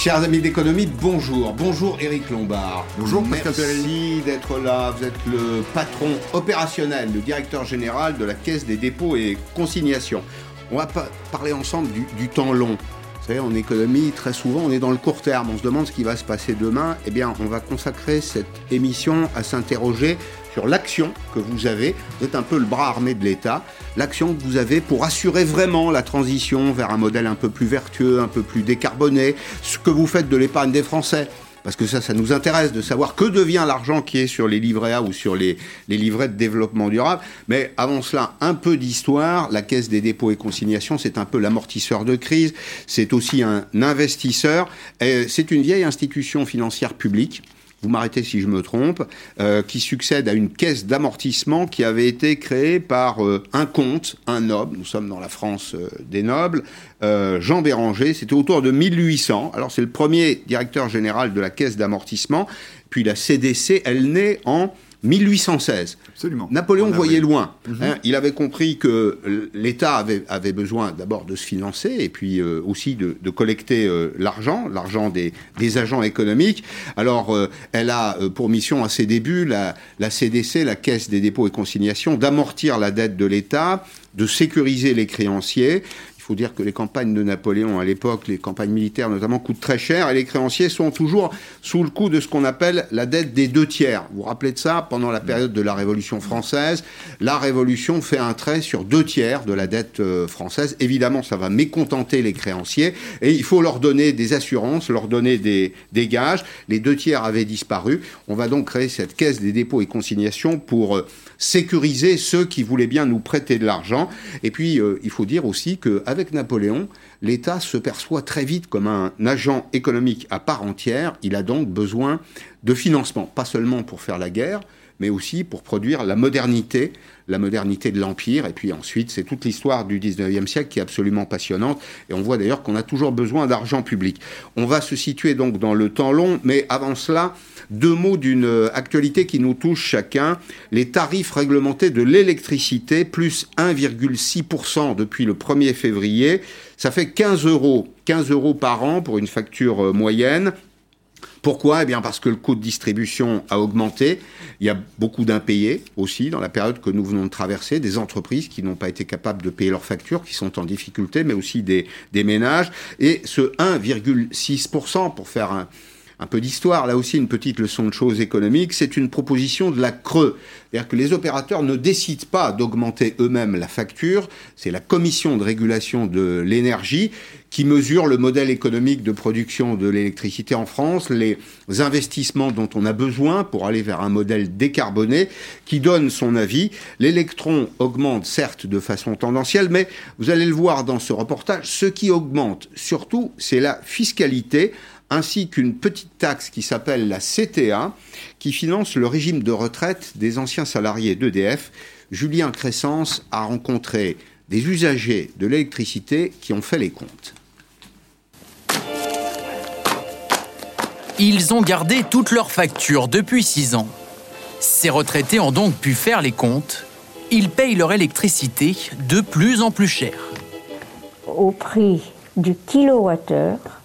Chers amis d'économie, bonjour. Bonjour Eric Lombard. Bonjour Pascal Merci d'être là. Vous êtes le patron opérationnel, le directeur général de la Caisse des dépôts et consignations. On va parler ensemble du, temps long. En économie, très souvent, on est dans le court terme. On se demande ce qui va se passer demain. Eh bien, on va consacrer cette émission à s'interroger sur l'action que vous avez. Vous êtes un peu le bras armé de l'État. L'action que vous avez pour assurer vraiment la transition vers un modèle un peu plus vertueux, un peu plus décarboné. Ce que vous faites de l'épargne des Français parce que ça, ça nous intéresse de savoir que devient l'argent qui est sur les livrets A ou sur les, les, livrets de développement durable. Mais avant cela, un peu d'histoire. La Caisse des dépôts et consignations, c'est un peu l'amortisseur de crise. C'est aussi un investisseur. C'est une vieille institution financière publique vous m'arrêtez si je me trompe, euh, qui succède à une caisse d'amortissement qui avait été créée par euh, un comte, un noble, nous sommes dans la France euh, des nobles, Jean Béranger, c'était autour de 1800. Alors c'est le premier directeur général de la caisse d'amortissement, puis la CDC, elle naît en 1816. Absolument. Napoléon voyait loin. Mhm. Hein. il avait compris que l'État avait, avait, besoin d'abord de se financer et puis euh, aussi de, de collecter euh, l'argent, l'argent des, des, agents économiques. Alors, euh, elle a pour mission à ses débuts, la, la CDC, la Caisse des dépôts et consignations, d'amortir la dette de l'État, de sécuriser les créanciers faut dire que les campagnes de Napoléon à l'époque, les campagnes militaires notamment, coûtent très cher et les créanciers sont toujours sous le coup de ce qu'on appelle la dette des deux tiers. Vous vous rappelez de ça Pendant la période de la Révolution française, la Révolution fait un trait sur deux tiers de la dette euh, française. Évidemment, ça va mécontenter les créanciers et il faut leur donner des assurances, leur donner des, des gages. Les deux tiers avaient disparu. On va donc créer cette caisse des dépôts et consignations pour euh, sécuriser ceux qui voulaient bien nous prêter de l'argent. Et puis, euh, il faut dire aussi qu'avec Napoléon, l'État se perçoit très vite comme un agent économique à part entière. Il a donc besoin de financement, pas seulement pour faire la guerre, mais aussi pour produire la modernité, la modernité de l'Empire. Et puis ensuite, c'est toute l'histoire du 19e siècle qui est absolument passionnante. Et on voit d'ailleurs qu'on a toujours besoin d'argent public. On va se situer donc dans le temps long, mais avant cela, deux mots d'une actualité qui nous touche chacun. Les tarifs réglementés de l'électricité, plus 1,6% depuis le 1er février. Ça fait 15 euros, 15 euros par an pour une facture euh, moyenne. Pourquoi? Eh bien parce que le coût de distribution a augmenté. Il y a beaucoup d'impayés aussi dans la période que nous venons de traverser, des entreprises qui n'ont pas été capables de payer leurs factures, qui sont en difficulté, mais aussi des, des ménages. Et ce 1,6%, pour faire un, un peu d'histoire, là aussi une petite leçon de choses économiques, c'est une proposition de la Creux. C'est-à-dire que les opérateurs ne décident pas d'augmenter eux-mêmes la facture, c'est la commission de régulation de l'énergie qui mesure le modèle économique de production de l'électricité en France, les investissements dont on a besoin pour aller vers un modèle décarboné, qui donne son avis. L'électron augmente certes de façon tendancielle, mais vous allez le voir dans ce reportage, ce qui augmente surtout, c'est la fiscalité ainsi qu'une petite taxe qui s'appelle la CTA, qui finance le régime de retraite des anciens salariés d'EDF. Julien Crescence a rencontré des usagers de l'électricité qui ont fait les comptes. Ils ont gardé toutes leurs factures depuis six ans. Ces retraités ont donc pu faire les comptes. Ils payent leur électricité de plus en plus cher. Au prix du kilowattheure,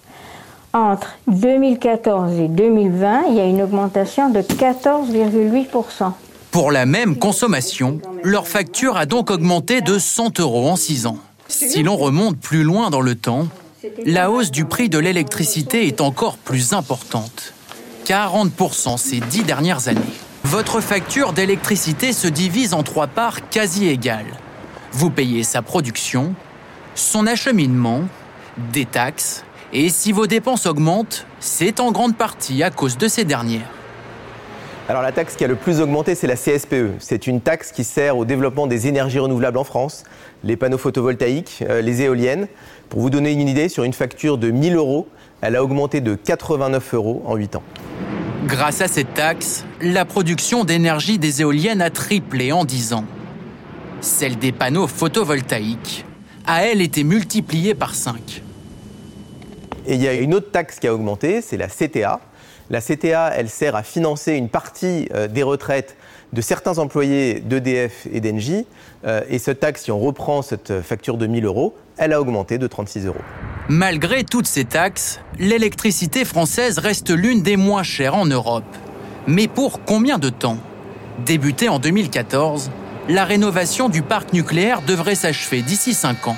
entre 2014 et 2020, il y a une augmentation de 14,8%. Pour la même consommation, leur facture a donc augmenté de 100 euros en 6 ans. Si l'on remonte plus loin dans le temps, la hausse du prix de l'électricité est encore plus importante. 40% ces 10 dernières années. Votre facture d'électricité se divise en trois parts quasi égales. Vous payez sa production, son acheminement, des taxes et si vos dépenses augmentent, c'est en grande partie à cause de ces dernières. Alors la taxe qui a le plus augmenté, c'est la CSPE. C'est une taxe qui sert au développement des énergies renouvelables en France, les panneaux photovoltaïques, euh, les éoliennes. Pour vous donner une idée, sur une facture de 1000 euros, elle a augmenté de 89 euros en 8 ans. Grâce à cette taxe, la production d'énergie des éoliennes a triplé en 10 ans. Celle des panneaux photovoltaïques a, elle, été multipliée par 5. Et il y a une autre taxe qui a augmenté, c'est la CTA. La CTA, elle sert à financer une partie euh, des retraites de certains employés d'EDF et d'Engie. Euh, et cette taxe, si on reprend cette facture de 1000 euros, elle a augmenté de 36 euros. Malgré toutes ces taxes, l'électricité française reste l'une des moins chères en Europe. Mais pour combien de temps? Débutée en 2014, la rénovation du parc nucléaire devrait s'achever d'ici 5 ans.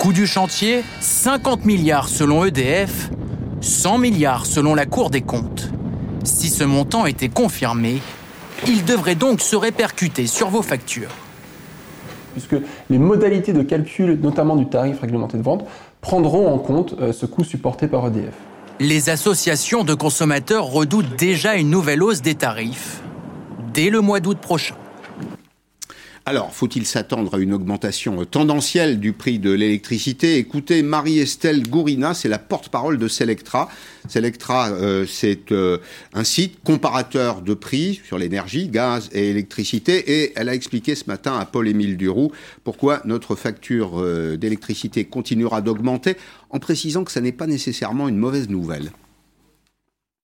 Coût du chantier 50 milliards selon EDF, 100 milliards selon la Cour des comptes. Si ce montant était confirmé, il devrait donc se répercuter sur vos factures. Puisque les modalités de calcul, notamment du tarif réglementé de vente, prendront en compte euh, ce coût supporté par EDF. Les associations de consommateurs redoutent déjà une nouvelle hausse des tarifs dès le mois d'août prochain. Alors, faut-il s'attendre à une augmentation tendancielle du prix de l'électricité? Écoutez, Marie-Estelle Gourina, c'est la porte-parole de Selectra. Selectra, euh, c'est euh, un site comparateur de prix sur l'énergie, gaz et électricité, et elle a expliqué ce matin à Paul-Émile Duroux pourquoi notre facture euh, d'électricité continuera d'augmenter, en précisant que ça n'est pas nécessairement une mauvaise nouvelle.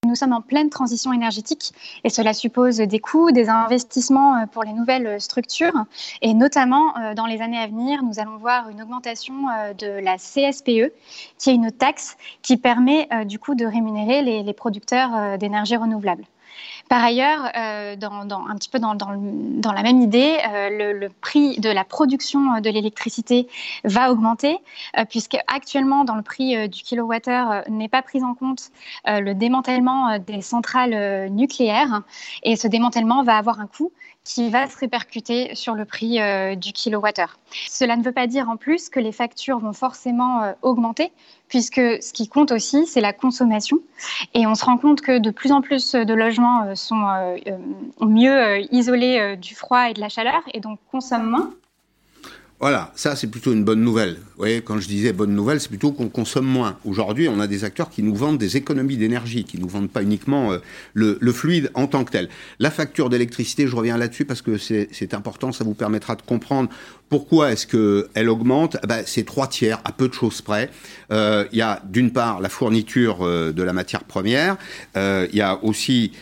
Nous sommes en pleine transition énergétique et cela suppose des coûts, des investissements euh, pour les nouvelles structures. Et notamment, euh, dans les années à venir, nous allons voir une augmentation euh, de la CSPE, qui est une taxe qui permet du coup de rémunérer les, producteurs d'énergie renouvelable. Par ailleurs, euh, un petit peu dans, la même idée, euh, le, prix de la production de l'électricité va augmenter, euh, puisque actuellement, dans le prix du kilowattheure, n'est pas pris en compte le démantèlement des centrales nucléaires. Et ce démantèlement va avoir un coût qui va se répercuter sur le prix du kilowattheure. Cela ne veut pas dire en plus que les factures vont forcément augmenter, puisque ce qui compte aussi, c'est la consommation. Et on se rend compte que de plus en plus de logements euh, sont euh, euh, mieux isolés du froid et de la chaleur, et donc consomment moins. Voilà, ça c'est plutôt une bonne nouvelle. Vous voyez, quand je disais bonne nouvelle, c'est plutôt qu'on consomme moins. Aujourd'hui, on a des acteurs qui nous vendent des économies d'énergie, qui nous vendent pas uniquement euh, le, fluide en tant que tel. La facture d'électricité, je reviens là-dessus parce que c'est important, ça vous permettra de comprendre pourquoi est-ce qu'elle augmente. Eh ben, c'est trois tiers, à peu de choses près. Euh, il y a d'une part la fourniture euh, de la matière première, il y a aussi,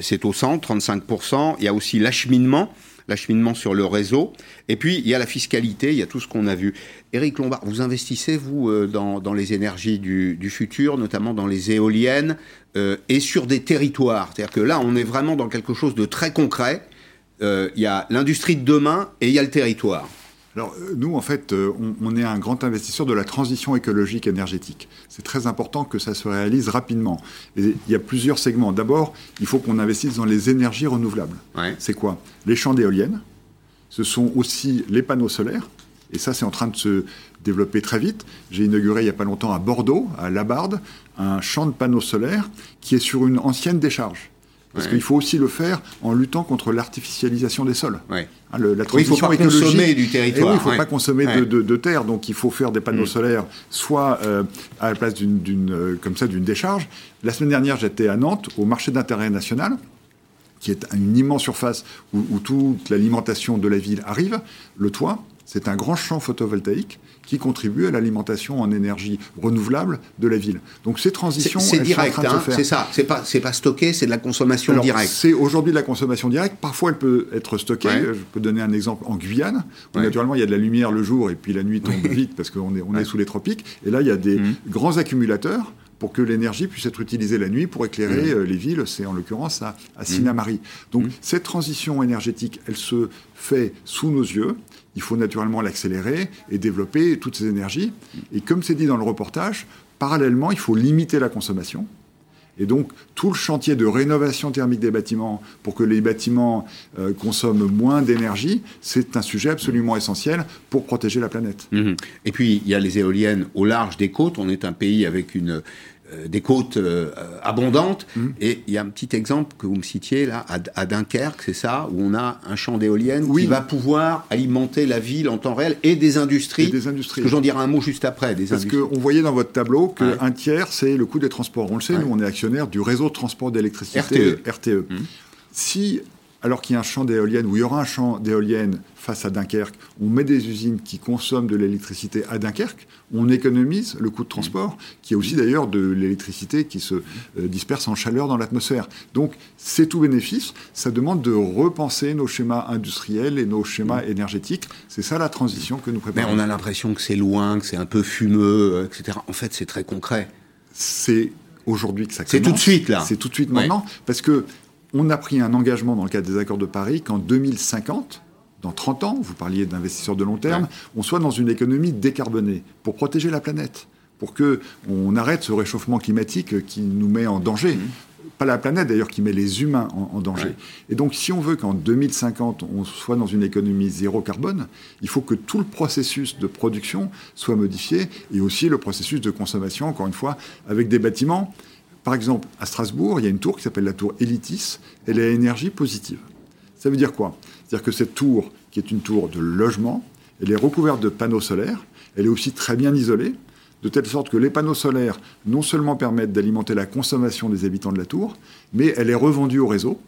c'est au centre, 35%, il y a aussi l'acheminement l'acheminement sur le réseau. Et puis, il y a la fiscalité, il y a tout ce qu'on a vu. Éric Lombard, vous investissez, vous, euh, dans, les énergies du, futur, notamment dans les éoliennes, euh, et sur des territoires. C'est-à-dire que là, on est vraiment dans quelque chose de très concret. Euh, il y a l'industrie de demain et il y a le territoire. Alors euh, nous, en fait, euh, on, est un grand investisseur de la transition écologique énergétique. C'est très important que ça se réalise rapidement. Et il y a plusieurs segments. D'abord, il faut qu'on investisse dans les énergies renouvelables. C'est quoi? Les champs d'éoliennes. Ce sont aussi les panneaux solaires. Et ça, c'est en train de se développer très vite. J'ai inauguré il n'y a pas longtemps à Bordeaux, à Labarde, un champ de panneaux solaires qui est sur une ancienne décharge. Parce qu'il faut aussi le faire en luttant contre l'artificialisation des sols. Hein, la transition il faut pas consommer du territoire. Eh il ne faut pas consommer de, terre, donc il faut faire des panneaux mm. solaires, soit euh, à la place d'une euh, comme ça d'une décharge. La semaine dernière, j'étais à Nantes au marché d'intérêt national qui est une immense surface où toute l'alimentation de la ville arrive. Le toit, c'est un grand champ photovoltaïque qui contribue à l'alimentation en énergie renouvelable de la ville. Donc ces transitions, c'est direct, hein, c'est ça. C'est pas, c'est pas stocké, c'est de la consommation directe. C'est aujourd'hui de la consommation directe. Parfois, elle peut être stockée. Je peux donner un exemple en Guyane, où naturellement il y a de la lumière le jour et puis la nuit tombe vite parce qu'on est, on est sous les tropiques. Et là, il y a des mmh. grands accumulateurs pour que l'énergie puisse être utilisée la nuit pour éclairer mmh. euh, les villes. C'est en l'occurrence à, à Sinamari. Donc cette transition énergétique, elle se fait sous nos yeux il faut naturellement l'accélérer et développer toutes ces énergies. Et comme c'est dit dans le reportage, parallèlement, il faut limiter la consommation. Et donc, tout le chantier de rénovation thermique des bâtiments pour que les bâtiments euh, consomment moins d'énergie, c'est un sujet absolument essentiel pour protéger la planète. Mmh. Et puis, il y a les éoliennes au large des côtes. On est un pays avec une, des côtes euh, abondantes. Mmh. Et il y a un petit exemple que vous me citiez là, à, Dunkerque, c'est ça, où on a un champ d'éoliennes qui va pouvoir alimenter la ville en temps réel et des industries. des industries. J'en dirai un mot juste après. Des Parce qu'on voyait dans votre tableau qu'un tiers, c'est le coût des transports. On le sait, nous, on est actionnaire du réseau de transport d'électricité RTE. RTE. Mmh. Si alors qu'il y a un champ d'éoliennes, où il y aura un champ d'éoliennes face à Dunkerque, on met des usines qui consomment de l'électricité à Dunkerque, on économise le coût de transport, qui est aussi d'ailleurs de l'électricité qui se euh, disperse en chaleur dans l'atmosphère. Donc c'est tout bénéfice, ça demande de repenser nos schémas industriels et nos schémas énergétiques. C'est ça la transition que nous préparons. Mais on a l'impression que c'est loin, que c'est un peu fumeux, euh, etc. En fait, c'est très concret. C'est aujourd'hui que ça commence. C'est tout de suite là. C'est tout de suite maintenant, parce que on a pris un engagement dans le cadre des accords de Paris qu'en 2050, dans 30 ans, vous parliez d'investisseurs de long terme, on soit dans une économie décarbonée pour protéger la planète, pour que on arrête ce réchauffement climatique qui nous met en danger. Mmh. Pas la planète d'ailleurs, qui met les humains en, danger. Et donc, si on veut qu'en 2050, on soit dans une économie zéro carbone, il faut que tout le processus de production soit modifié et aussi le processus de consommation, encore une fois, avec des bâtiments par exemple, à Strasbourg, il y a une tour qui s'appelle la tour Elitis. Elle est à énergie positive. Ça veut dire quoi? C'est-à-dire que cette tour, qui est une tour de logement, elle est recouverte de panneaux solaires. Elle est aussi très bien isolée, de telle sorte que les panneaux solaires non seulement permettent d'alimenter la consommation des habitants de la tour, mais elle est revendue au réseau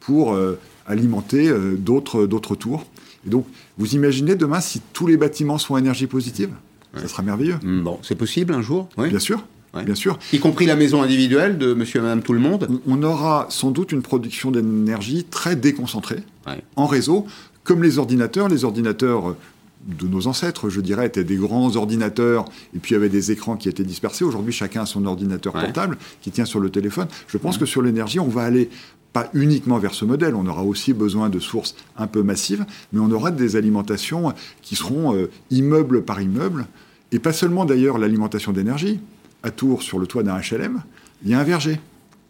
pour euh, alimenter euh, d'autres, d'autres tours. Et donc, vous imaginez demain si tous les bâtiments sont à énergie positive? Ça sera merveilleux. Bon, c'est possible un jour? Oui. Bien sûr. Bien sûr. Y compris la maison individuelle de monsieur et madame tout le monde On aura sans doute une production d'énergie très déconcentrée, en réseau, comme les ordinateurs. Les ordinateurs de nos ancêtres, je dirais, étaient des grands ordinateurs, et puis il y avait des écrans qui étaient dispersés. Aujourd'hui, chacun a son ordinateur portable qui tient sur le téléphone. Je pense que sur l'énergie, on va aller pas uniquement vers ce modèle, on aura aussi besoin de sources un peu massives, mais on aura des alimentations qui seront euh, immeuble par immeuble, et pas seulement d'ailleurs l'alimentation d'énergie à Tours, sur le toit d'un HLM, il y a un verger.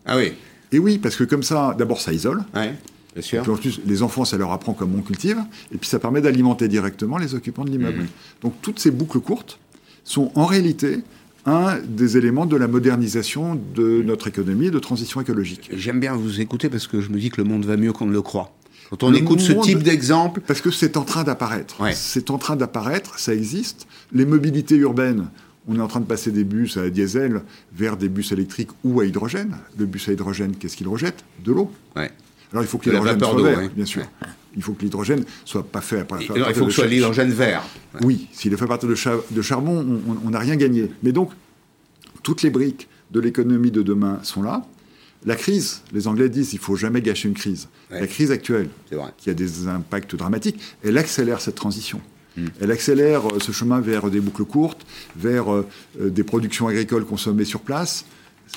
Ah oui Et oui, parce que comme ça, d'abord, ça isole. Oui, bien sûr. Et puis en plus, les enfants, ça leur apprend comment on cultive. Et puis ça permet d'alimenter directement les occupants de l'immeuble. Mhm. Donc toutes ces boucles courtes sont en réalité un des éléments de la modernisation de notre économie de transition écologique. J'aime bien vous écouter parce que je me dis que le monde va mieux qu'on ne le croit. Quand on écoute ce type d'exemple. Parce que c'est en train d'apparaître. C'est en train d'apparaître, ça existe. Les mobilités urbaines on est en train de passer des bus à diesel vers des bus électriques ou à hydrogène. Le bus à hydrogène, qu'est-ce qu'il rejette? De l'eau. Alors il faut que l'hydrogène soit vert, bien sûr. Il faut que l'hydrogène soit pas fait. Pas, il faut que ce soit l'hydrogène vert. Oui, s'il est fait partir de, de charbon, on n'a rien gagné. Mais donc, toutes les briques de l'économie de demain sont là. La crise, les Anglais disent, il faut jamais gâcher une crise. La crise actuelle, qui a des impacts dramatiques, elle accélère cette transition. Elle accélère euh, ce chemin vers des boucles courtes, vers euh, euh, des productions agricoles consommées sur place.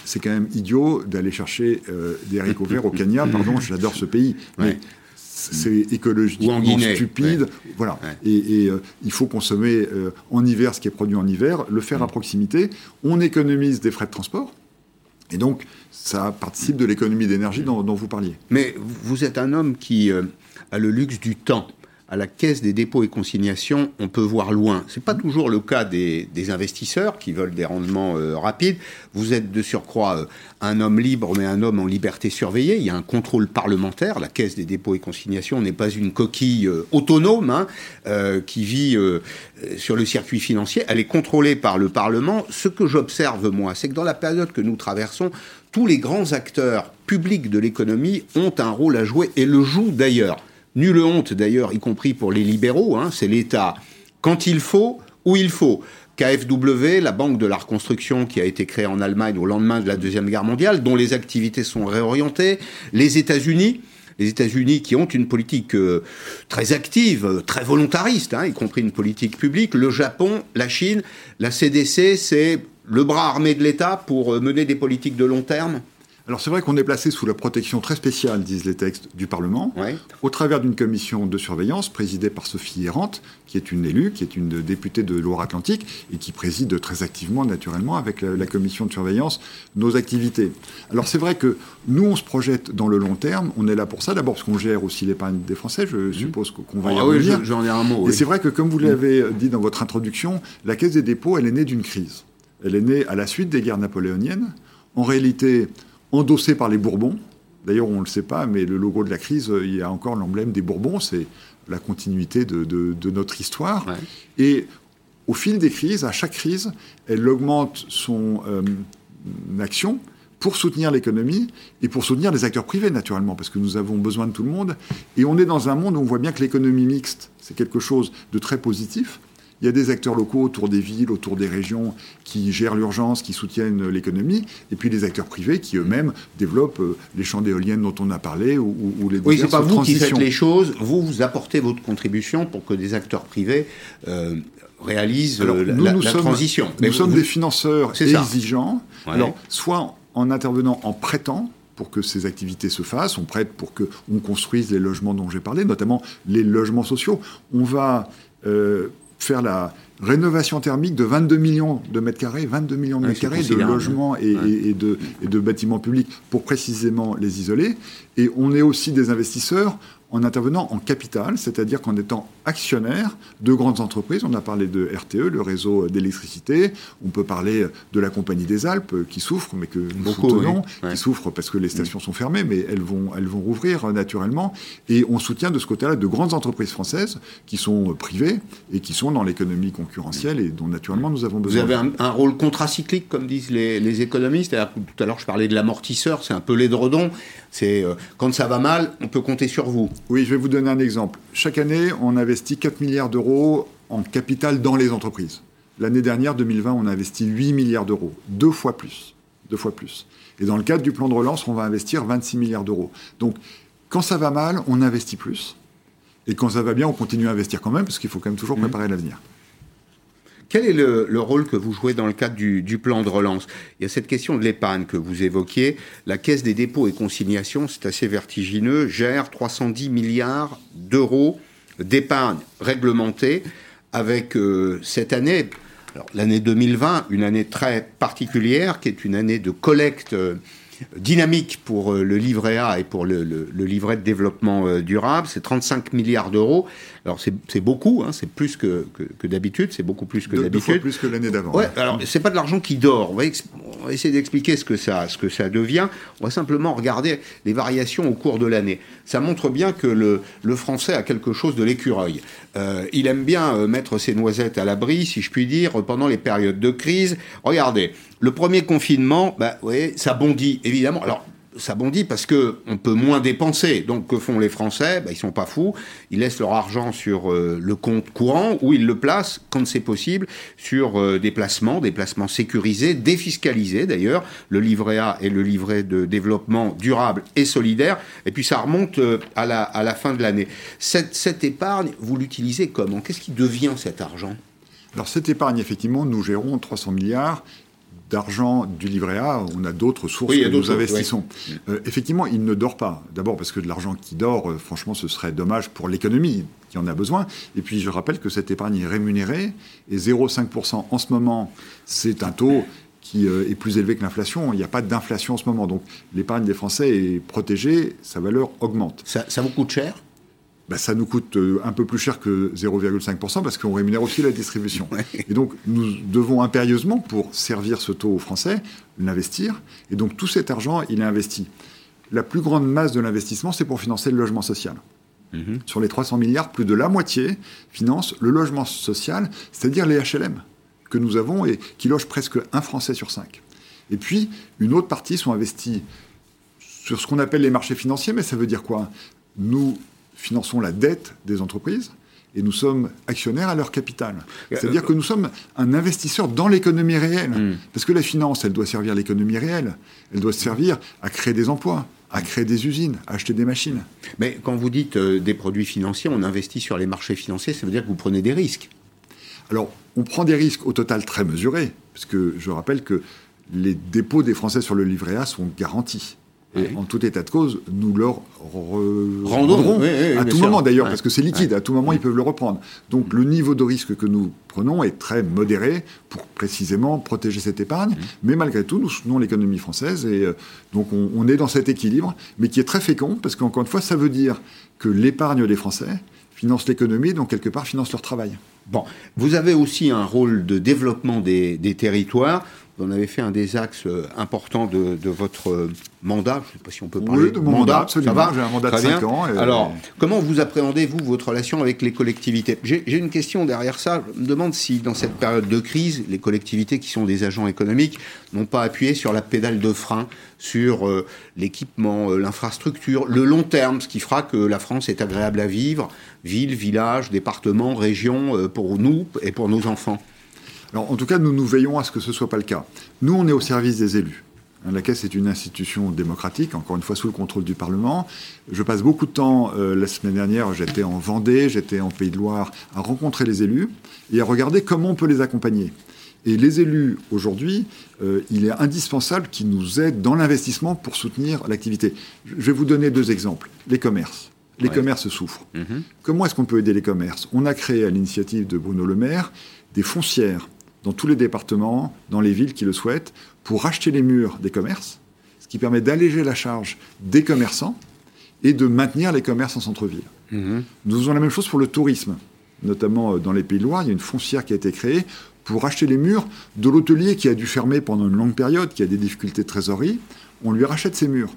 C'est quand même idiot d'aller chercher des haricots verts au Kenya. Pardon, j'adore ce pays. Mais c'est écologiquement stupide. Voilà. Et, il faut consommer en hiver ce qui est produit en hiver, le faire à proximité. On économise des frais de transport. Et donc, ça participe de l'économie d'énergie dont, dont, vous parliez. Mais vous êtes un homme qui a le luxe du temps à la caisse des dépôts et consignations, on peut voir loin. Ce n'est pas toujours le cas des, investisseurs qui veulent des rendements euh, rapides. Vous êtes de surcroît euh, un homme libre, mais un homme en liberté surveillée. Il y a un contrôle parlementaire. La caisse des dépôts et consignations n'est pas une coquille euh, autonome hein, qui vit sur le circuit financier. Elle est contrôlée par le Parlement. Ce que j'observe, moi, c'est que dans la période que nous traversons, tous les grands acteurs publics de l'économie ont un rôle à jouer et le jouent d'ailleurs. Nulle honte d'ailleurs, y compris pour les libéraux, hein, c'est l'État. Quand il faut, où il faut. KfW, la banque de la reconstruction qui a été créée en Allemagne au lendemain de la Deuxième Guerre mondiale, dont les activités sont réorientées, les États-Unis, les États-Unis qui ont une politique euh, très active, très volontariste, hein, y compris une politique publique, le Japon, la Chine, la CDC, c'est le bras armé de l'État pour euh, mener des politiques de long terme? Alors c'est vrai qu'on est placé sous la protection très spéciale, disent les textes, du Parlement, au travers d'une commission de surveillance présidée par Sophie Errante, qui est une élue, qui est une députée de Loire-Atlantique et qui préside très activement, naturellement, avec la, commission de surveillance, nos activités. Alors c'est vrai que nous, on se projette dans le long terme, on est là pour ça, d'abord parce qu'on gère aussi l'épargne des Français, je mmh. suppose qu'on va y ah revenir. Oui, j'en ai un mot. Et c'est vrai que, comme vous l'avez dit dans votre introduction, la Caisse des dépôts, elle est née d'une crise. Elle est née à la suite des guerres napoléoniennes. En réalité, endossé par les Bourbons. D'ailleurs, on ne le sait pas, mais le logo de la crise, euh, il y a encore l'emblème des Bourbons, c'est la continuité de, notre histoire. Et au fil des crises, à chaque crise, elle augmente son euh, action pour soutenir l'économie et pour soutenir les acteurs privés, naturellement, parce que nous avons besoin de tout le monde. Et on est dans un monde où on voit bien que l'économie mixte, c'est quelque chose de très positif. Il y a des acteurs locaux autour des villes, autour des régions qui gèrent l'urgence, qui soutiennent l'économie, et puis les acteurs privés qui eux-mêmes développent euh, les champs d'éoliennes dont on a parlé ou, ou les Oui, c'est pas vous qui faites les choses, vous vous apportez votre contribution pour que des acteurs privés euh, réalisent Alors, euh, nous, la, nous la sommes, transition. Nous Mais sommes vous- des financeurs exigeants. Ouais. Alors, soit en intervenant en prêtant pour que ces activités se fassent, on prête pour que on construise les logements dont j'ai parlé, notamment les logements sociaux. On va euh, faire la rénovation thermique de 22 millions de mètres carrés, 22 millions de Ouais, mètres carrés de logements et, Ouais. et- et de, et de bâtiments publics pour précisément les isoler. Et on est aussi des investisseurs en intervenant en capital, c'est-à-dire qu'en étant actionnaire de grandes entreprises. On a parlé de RTE, le réseau d'électricité. On peut parler de la Compagnie des Alpes euh, qui souffre, mais que nous Beaucoup, soutenons, oui. Qui souffre parce que les stations sont fermées, mais elles vont, elles vont rouvrir euh, naturellement. Et on soutient de ce côté-là de grandes entreprises françaises qui sont euh, privées et qui sont dans l'économie concurrentielle et dont naturellement nous avons Vous besoin. avez un, un rôle contracyclique, comme disent les, les économistes. Tout à l'heure, je parlais de l'amortisseur, c'est un peu l'édredon. C'est euh, quand ça va mal, on peut compter sur vous. Oui, je vais vous donner un exemple. Chaque année, on investit 4 milliards d'euros en capital dans les entreprises. L'année dernière, 2020, on a investi 8 milliards d'euros, deux fois plus. Deux fois plus. Et dans le cadre du plan de relance, on va investir 26 milliards d'euros. Donc, quand ça va mal, on investit plus. Et quand ça va bien, on continue à investir quand même, parce qu'il faut quand même toujours préparer l'avenir. Quel est le, le rôle que vous jouez dans le cadre du, du plan de relance? Il y a cette question de l'épargne que vous évoquiez. La Caisse des dépôts et consignations, c'est assez vertigineux, gère 310 milliards d'euros d'épargne réglementée avec euh, cette année, l'année 2020, une année très particulière, qui est une année de collecte euh, dynamique pour euh, le livret A et pour le, le- le livret de développement durable. C'est 35 milliards d'euros. Alors c'est beaucoup, hein, c'est plus que, que, que d'habitude, c'est beaucoup plus que d'habitude. plus que l'année d'avant. Ouais, alors c'est pas de l'argent qui dort. Va, ex- on va essayer d'expliquer ce que ça, ce que ça devient. On va simplement regarder les variations au cours de l'année. Ça montre bien que le, Français a quelque chose de l'écureuil. Euh, il aime bien euh, mettre ses noisettes à l'abri, si je puis dire, pendant les périodes de crise. Regardez, le premier confinement, bah, vous voyez, ça bondit évidemment. Alors ça bondit parce que on peut moins dépenser. Donc que font les Français? Bah, Ils sont pas fous. Ils laissent leur argent sur euh, le compte courant ou ils le placent, quand c'est possible, sur euh, des placements, des placements sécurisés, défiscalisés d'ailleurs, le livret A et le livret de développement durable et solidaire. Et puis ça remonte euh, à, la, fin de l'année. Cette épargne, vous l'utilisez comment? Qu'est-ce qui devient cet argent? Alors cette épargne, effectivement, nous gérons 300 milliards d'argent du livret A. On a d'autres sources Oui, que nous investissons. Euh, effectivement, il ne dort pas. D'abord parce que de l'argent qui dort, euh, franchement, ce serait dommage pour l'économie qui en a besoin. Et puis je rappelle que cette épargne est rémunérée et 0,5% en ce moment, c'est un taux qui euh, est plus élevé que l'inflation. Il n'y a pas d'inflation en ce moment. Donc l'épargne des Français est protégée, sa valeur augmente. ça, ça vous coûte cher? Ben, ça nous coûte euh, un peu plus cher que 0,5% parce qu'on rémunère aussi la distribution. Et donc, nous devons impérieusement, pour servir ce taux aux Français, l'investir. Et donc, tout cet argent, il est investi. La plus grande masse de l'investissement, c'est pour financer le logement social. Sur les 300 milliards, plus de la moitié finance le logement social, c'est-à-dire les HLM que nous avons et qui logent presque un Français sur cinq. Et puis, une autre partie sont investis sur ce qu'on appelle les marchés financiers, mais ça veut dire quoi? Nous finançons la dette des entreprises et nous sommes actionnaires à leur capital. C'est-à-dire que nous sommes un investisseur dans l'économie réelle. Parce que la finance, elle doit servir l'économie réelle. Elle doit servir à créer des emplois, à créer des usines, à acheter des machines. Mais quand vous dites euh, des produits financiers, on investit sur les marchés financiers, ça veut dire que vous prenez des risques. Alors, on prend des risques au total très mesurés, parce que je rappelle que les dépôts des Français sur le livret A sont garantis. Et en tout état de cause, nous leur rendrons oui, oui, à tout sûr. moment d'ailleurs, parce que c'est liquide, à tout moment ils peuvent le reprendre. Donc le niveau de risque que nous prenons est très modéré pour précisément protéger cette épargne, Mmh. mais malgré tout, nous soutenons l'économie française et euh, donc on, on est dans cet équilibre, mais qui est très fécond, parce qu'encore une fois, ça veut dire que l'épargne des Français finance l'économie, donc quelque part finance leur travail. Bon, vous avez aussi un rôle de développement des, des territoires. Vous en avez fait un des axes importants de, votre mandat. Je ne sais pas si on peut parler de mandat. absolument. J'ai un mandat de 5 ans. Alors, comment vous appréhendez, vous, votre relation avec les collectivités? J'ai une question derrière ça. Je me demande si, dans cette période de crise, les collectivités qui sont des agents économiques n'ont pas appuyé sur la pédale de frein, sur euh, l'équipement, euh, l'infrastructure, le long terme, ce qui fera que la France est agréable à vivre, ville, village, département, région, euh, pour nous et pour nos enfants. Alors, en tout cas, nous nous veillons à ce que ce ne soit pas le cas. Nous, on est au service des élus. La Caisse est une institution démocratique, encore une fois sous le contrôle du Parlement. Je passe beaucoup de temps, euh, la semaine dernière, j'étais en Vendée, j'étais en Pays de Loire, à rencontrer les élus et à regarder comment on peut les accompagner. Et les élus, aujourd'hui, euh, il est indispensable qu'ils nous aident dans l'investissement pour soutenir l'activité. Je vais vous donner deux exemples. Les commerces. Les commerces souffrent. Mhm. Comment est-ce qu'on peut aider les commerces? On a créé, à l'initiative de Bruno Le Maire, des foncières dans tous les départements, dans les villes qui le souhaitent, pour racheter les murs des commerces, ce qui permet d'alléger la charge des commerçants et de maintenir les commerces en centre-ville. Mhm. Nous faisons la même chose pour le tourisme, notamment euh, dans les Pays de Loire. Il y a une foncière qui a été créée pour racheter les murs de l'hôtelier qui a dû fermer pendant une longue période, qui a des difficultés de trésorerie. On lui rachète ses murs.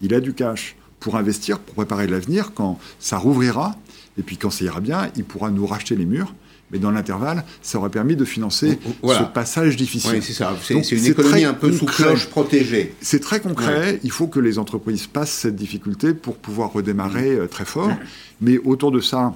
Il a du cash pour investir, pour préparer l'avenir quand ça rouvrira. Et puis quand ça ira bien, il pourra nous racheter les murs mais dans l'intervalle, ça aurait permis de financer ce passage difficile. Oui, c'est ça. C'est une économie un peu sous cloche protégée. C'est très concret. Il faut que les entreprises passent cette difficulté pour pouvoir redémarrer euh, très fort. Mais autour de ça,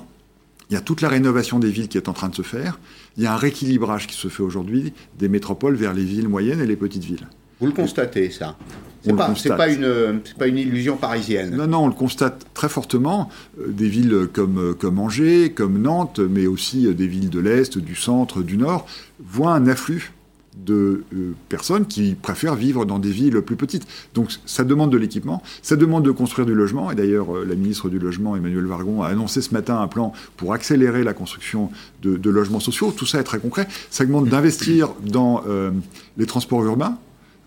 il y a toute la rénovation des villes qui est en train de se faire. Il y a un rééquilibrage qui se fait aujourd'hui des métropoles vers les villes moyennes et les petites villes. Vous le constatez, ça? C'est pas, pas, une, pas une illusion parisienne. Non, non, on le constate très fortement. Euh, des villes comme, euh, comme Angers, comme Nantes, mais aussi euh, des villes de l'Est, du centre, du Nord, voient un afflux de personnes qui préfèrent vivre dans des villes plus petites. Donc ça demande de l'équipement, ça demande de construire du logement, et d'ailleurs la ministre du Logement, Emmanuel Vargon, a annoncé ce matin un plan pour accélérer la construction de, logements sociaux. Tout ça est très concret. Ça demande d'investir dans les transports urbains,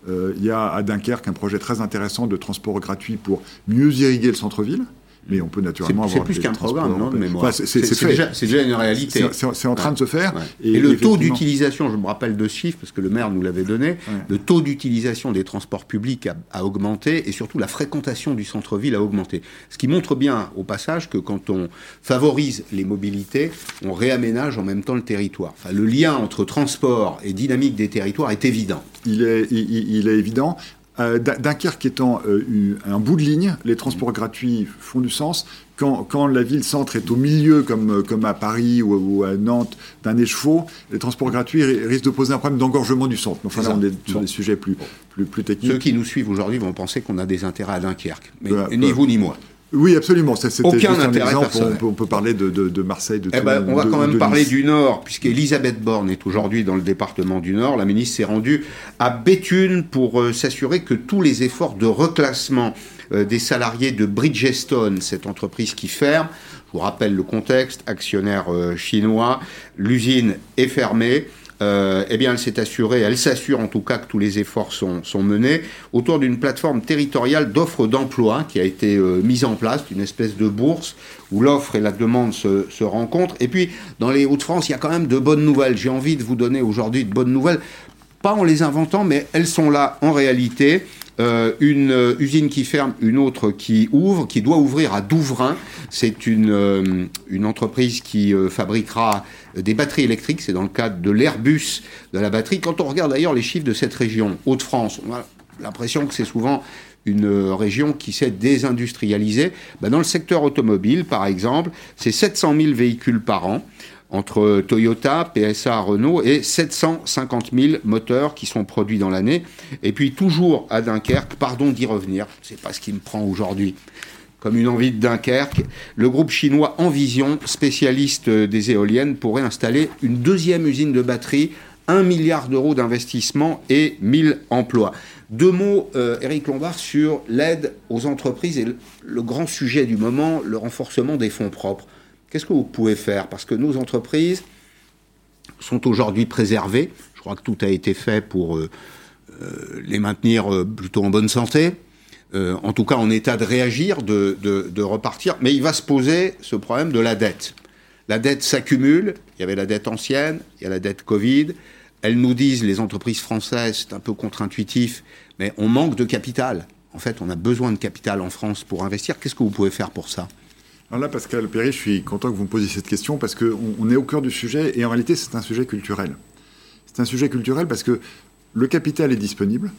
il y a à Dunkerque un projet très intéressant de transport gratuit pour mieux irriguer le centre-ville. Mais on peut naturellement avoir. C'est plus qu'un programme, non, de mémoire. c'est déjà, déjà, une réalité. C'est en train de se faire. Et, le taux d'utilisation, je me rappelle de ce chiffre, parce que le maire nous l'avait donné, le taux d'utilisation des transports publics a, augmenté et surtout la fréquentation du centre-ville a augmenté. Ce qui montre bien, au passage, que quand on favorise les mobilités, on réaménage en même temps le territoire. Enfin, le lien entre transport et dynamique des territoires est évident. Il est, il est évident. Euh, Dunkerque étant euh, un bout de ligne, les transports gratuits font du sens. Quand, la ville-centre est au milieu, comme, euh, comme à Paris ou, à Nantes, d'un écheveau, les transports gratuits risquent de poser un problème d'engorgement du centre. Enfin, là, on est sur des sujets plus, plus, plus techniques. Ceux qui nous suivent aujourd'hui vont penser qu'on a des intérêts à Dunkerque. Mais ni vous ni moi. Oui, absolument. Aucun juste un exemple. On peut, parler de, Marseille, de eh ben, On va quand même parler du Nord, puisqu'Elisabeth Borne est aujourd'hui dans le département du Nord. La ministre s'est rendue à Béthune pour euh, s'assurer que tous les efforts de reclassement euh, des salariés de Bridgestone, cette entreprise qui ferme, je vous rappelle le contexte, actionnaire euh, chinois, l'usine est fermée. Euh, eh bien, elle s'est assurée, elle s'assure en tout cas que tous les efforts sont, menés autour d'une plateforme territoriale d'offres d'emploi qui a été euh, mise en place, une espèce de bourse où l'offre et la demande se, se rencontrent. Et puis, dans les Hauts-de-France, il y a quand même de bonnes nouvelles. J'ai envie de vous donner aujourd'hui de bonnes nouvelles, pas en les inventant, mais elles sont là en réalité. Euh, une euh, usine qui ferme, une autre qui ouvre, qui doit ouvrir à Douvrin. C'est une, euh, une entreprise qui fabriquera des batteries électriques. C'est dans le cadre de l'Airbus de la batterie. Quand on regarde d'ailleurs les chiffres de cette région, Hauts-de-France, on a l'impression que c'est souvent une région qui s'est désindustrialisée. Ben dans le secteur automobile, par exemple, c'est 700 000 véhicules par an entre Toyota, PSA, Renault et 750 000 moteurs qui sont produits dans l'année. Et puis toujours à Dunkerque, pardon d'y revenir, c'est pas ce qui me prend aujourd'hui comme une envie de Dunkerque, le groupe chinois Envision, spécialiste des éoliennes, pourrait installer une deuxième usine de batterie, 1 milliard d'euros d'investissement et 1000 emplois. Deux mots, euh, Éric Lombard, sur l'aide aux entreprises et le grand sujet du moment, le renforcement des fonds propres. Qu'est-ce que vous pouvez faire? Parce que nos entreprises sont aujourd'hui préservées. Je crois que tout a été fait pour euh, euh, les maintenir euh, plutôt en bonne santé. en tout cas, en état de réagir, de, de, repartir. Mais il va se poser ce problème de la dette. La dette s'accumule. Il y avait la dette ancienne, il y a la dette Covid. elles nous disent, les entreprises françaises, c'est un peu contre-intuitif, mais on manque de capital. En fait, on a besoin de capital en France pour investir. Qu'est-ce que vous pouvez faire pour ça? Alors là, Pascal Perry, je suis content que vous me posiez cette question parce qu'on on est au cœur du sujet et en réalité, c'est un sujet culturel. C'est un sujet culturel parce que le capital est disponible.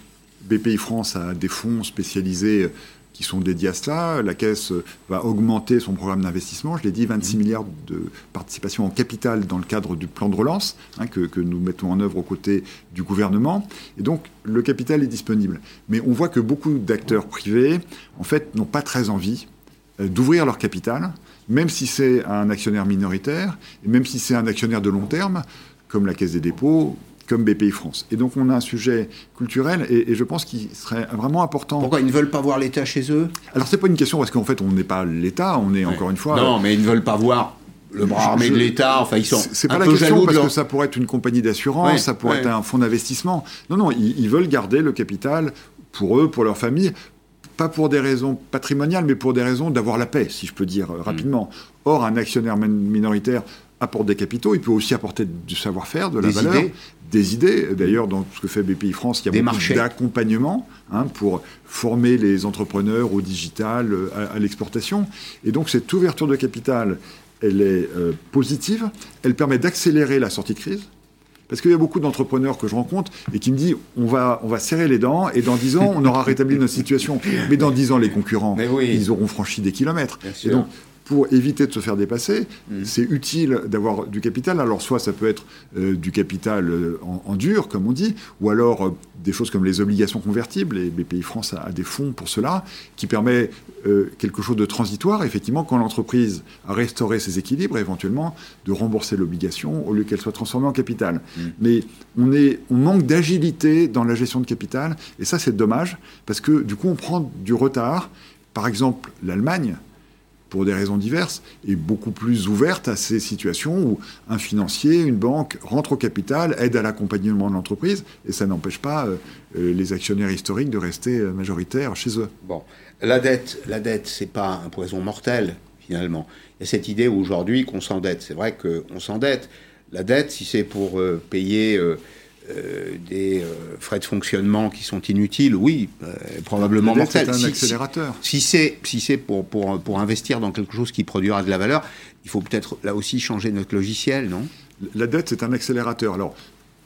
BPI France a des fonds spécialisés qui sont dédiés à cela. La Caisse va augmenter son programme d'investissement. Je l'ai dit, 26 mmh. milliards de participation en capital dans le cadre du plan de relance hein, que, que, nous mettons en œuvre aux côtés du gouvernement. Et donc, le capital est disponible. Mais on voit que beaucoup d'acteurs privés, en fait, n'ont pas très envie euh, d'ouvrir leur capital, même si c'est un actionnaire minoritaire, et même si c'est un actionnaire de long terme, comme la Caisse des dépôts, comme BPI France. Et donc on a un sujet culturel et, je pense qu'il serait vraiment important. Pourquoi ils ne veulent pas voir l'État chez eux? Alors c'est pas une question parce qu'en fait on n'est pas l'État, on est encore une fois. Non, mais ils ne veulent pas voir le bras armé de l'État, enfin ils sont. C'est pas la question parce que ça pourrait être une compagnie d'assurance, ça pourrait être un fonds d'investissement. Non, non, ils, veulent garder le capital pour eux, pour leur famille, pas pour des raisons patrimoniales, mais pour des raisons d'avoir la paix, si je peux dire euh, rapidement. Or, un actionnaire minoritaire apporte des capitaux, il peut aussi apporter du savoir-faire, de la valeur, des idées. D'ailleurs, dans ce que fait BPI France, il y a beaucoup d'accompagnement hein, pour former les entrepreneurs au digital, euh, à, l'exportation. Et donc, cette ouverture de capital, elle est euh, positive. Elle permet d'accélérer la sortie de crise. Parce qu'il y a beaucoup d'entrepreneurs que je rencontre et qui me disent on va, on va serrer les dents et dans 10 ans, on aura rétabli notre situation. Mais dans 10 ans, les concurrents, ils auront franchi des kilomètres. Et donc, pour éviter de se faire dépasser, mm. c'est utile d'avoir du capital. Alors soit ça peut être euh, du capital euh, en, dur, comme on dit, ou alors euh, des choses comme les obligations convertibles, et BPI France a, des fonds pour cela, qui permet quelque chose de transitoire, effectivement, quand l'entreprise a restauré ses équilibres, éventuellement, de rembourser l'obligation au lieu qu'elle soit transformée en capital. Mm. Mais on, est, on manque d'agilité dans la gestion de capital, et ça c'est dommage, parce que du coup on prend du retard. Par exemple, l'Allemagne, pour des raisons diverses, est beaucoup plus ouverte à ces situations où un financier, une banque rentre au capital, aide à l'accompagnement de l'entreprise, et ça n'empêche pas euh, euh, les actionnaires historiques de rester euh, majoritaires chez eux. Bon, la dette, la dette, c'est pas un poison mortel finalement. Il y a cette idée aujourd'hui qu'on s'endette. C'est vrai qu'on s'endette. La dette, si c'est pour payer des euh, frais de fonctionnement qui sont inutiles, oui, euh, probablement mortels. C'est un accélérateur. Si, c'est si c'est pour, pour, pour investir dans quelque chose qui produira de la valeur, il faut peut-être là aussi changer notre logiciel, non? La dette, c'est un accélérateur. Alors,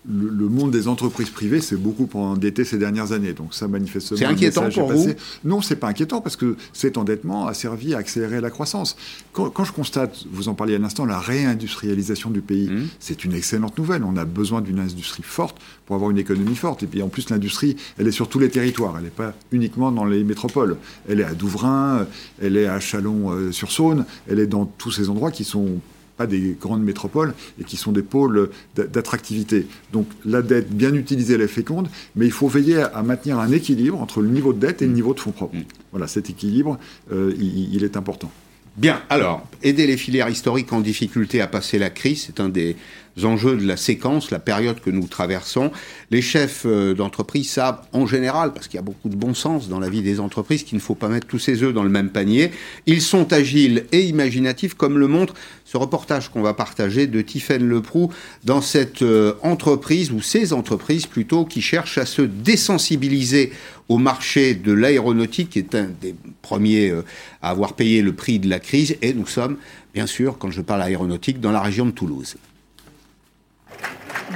le, monde des entreprises privées s'est beaucoup endetté ces dernières années. Donc ça, manifestement, c'est inquiétant pour vous? Non, c'est pas inquiétant parce que cet endettement a servi à accélérer la croissance. Quand, je constate, vous en parliez à l'instant, la réindustrialisation du pays, mmh. c'est une excellente nouvelle. On a besoin d'une industrie forte pour avoir une économie forte. Et puis en plus, l'industrie, elle est sur tous les territoires. Elle n'est pas uniquement dans les métropoles. Elle est à Douvrin, elle est à Chalon-sur-Saône, elle est dans tous ces endroits qui sont pas des grandes métropoles et qui sont des pôles d'attractivité. Donc la dette, bien utilisée, elle est féconde, mais il faut veiller à, maintenir un équilibre entre le niveau de dette et le mm. niveau de fonds propres. Mm. Voilà, cet équilibre, euh, il, est important. Bien, alors, aider les filières historiques en difficulté à passer la crise, c'est un des enjeux de la séquence, la période que nous traversons. Les chefs euh, d'entreprise savent en général, parce qu'il y a beaucoup de bon sens dans la vie des entreprises, qu'il ne faut pas mettre tous ses œufs dans le même panier. Ils sont agiles et imaginatifs, comme le montre ce reportage qu'on va partager de Tiffaine Leproux dans cette euh, entreprise, ou ces entreprises plutôt, qui cherchent à se désensibiliser au marché de l'aéronautique, qui est un des premiers euh, à avoir payé le prix de la crise. Et nous sommes, bien sûr, quand je parle aéronautique, dans la région de Toulouse.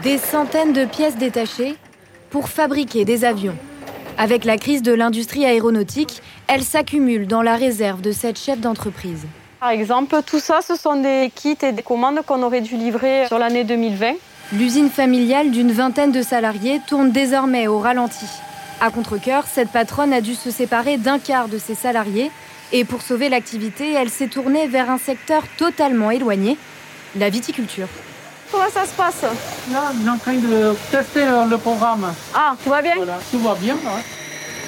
Des centaines de pièces détachées pour fabriquer des avions. Avec la crise de l'industrie aéronautique, elles s'accumulent dans la réserve de cette chef d'entreprise. Par exemple, tout ça, ce sont des kits et des commandes qu'on aurait dû livrer sur l'année 2020. L'usine familiale d'une vingtaine de salariés tourne désormais au ralenti. À contre cette patronne a dû se séparer d'un quart de ses salariés et pour sauver l'activité, elle s'est tournée vers un secteur totalement éloigné, la viticulture. Comment ça se passe Là, on est en train de tester le, programme. Ah, tout va bien Tout va bien.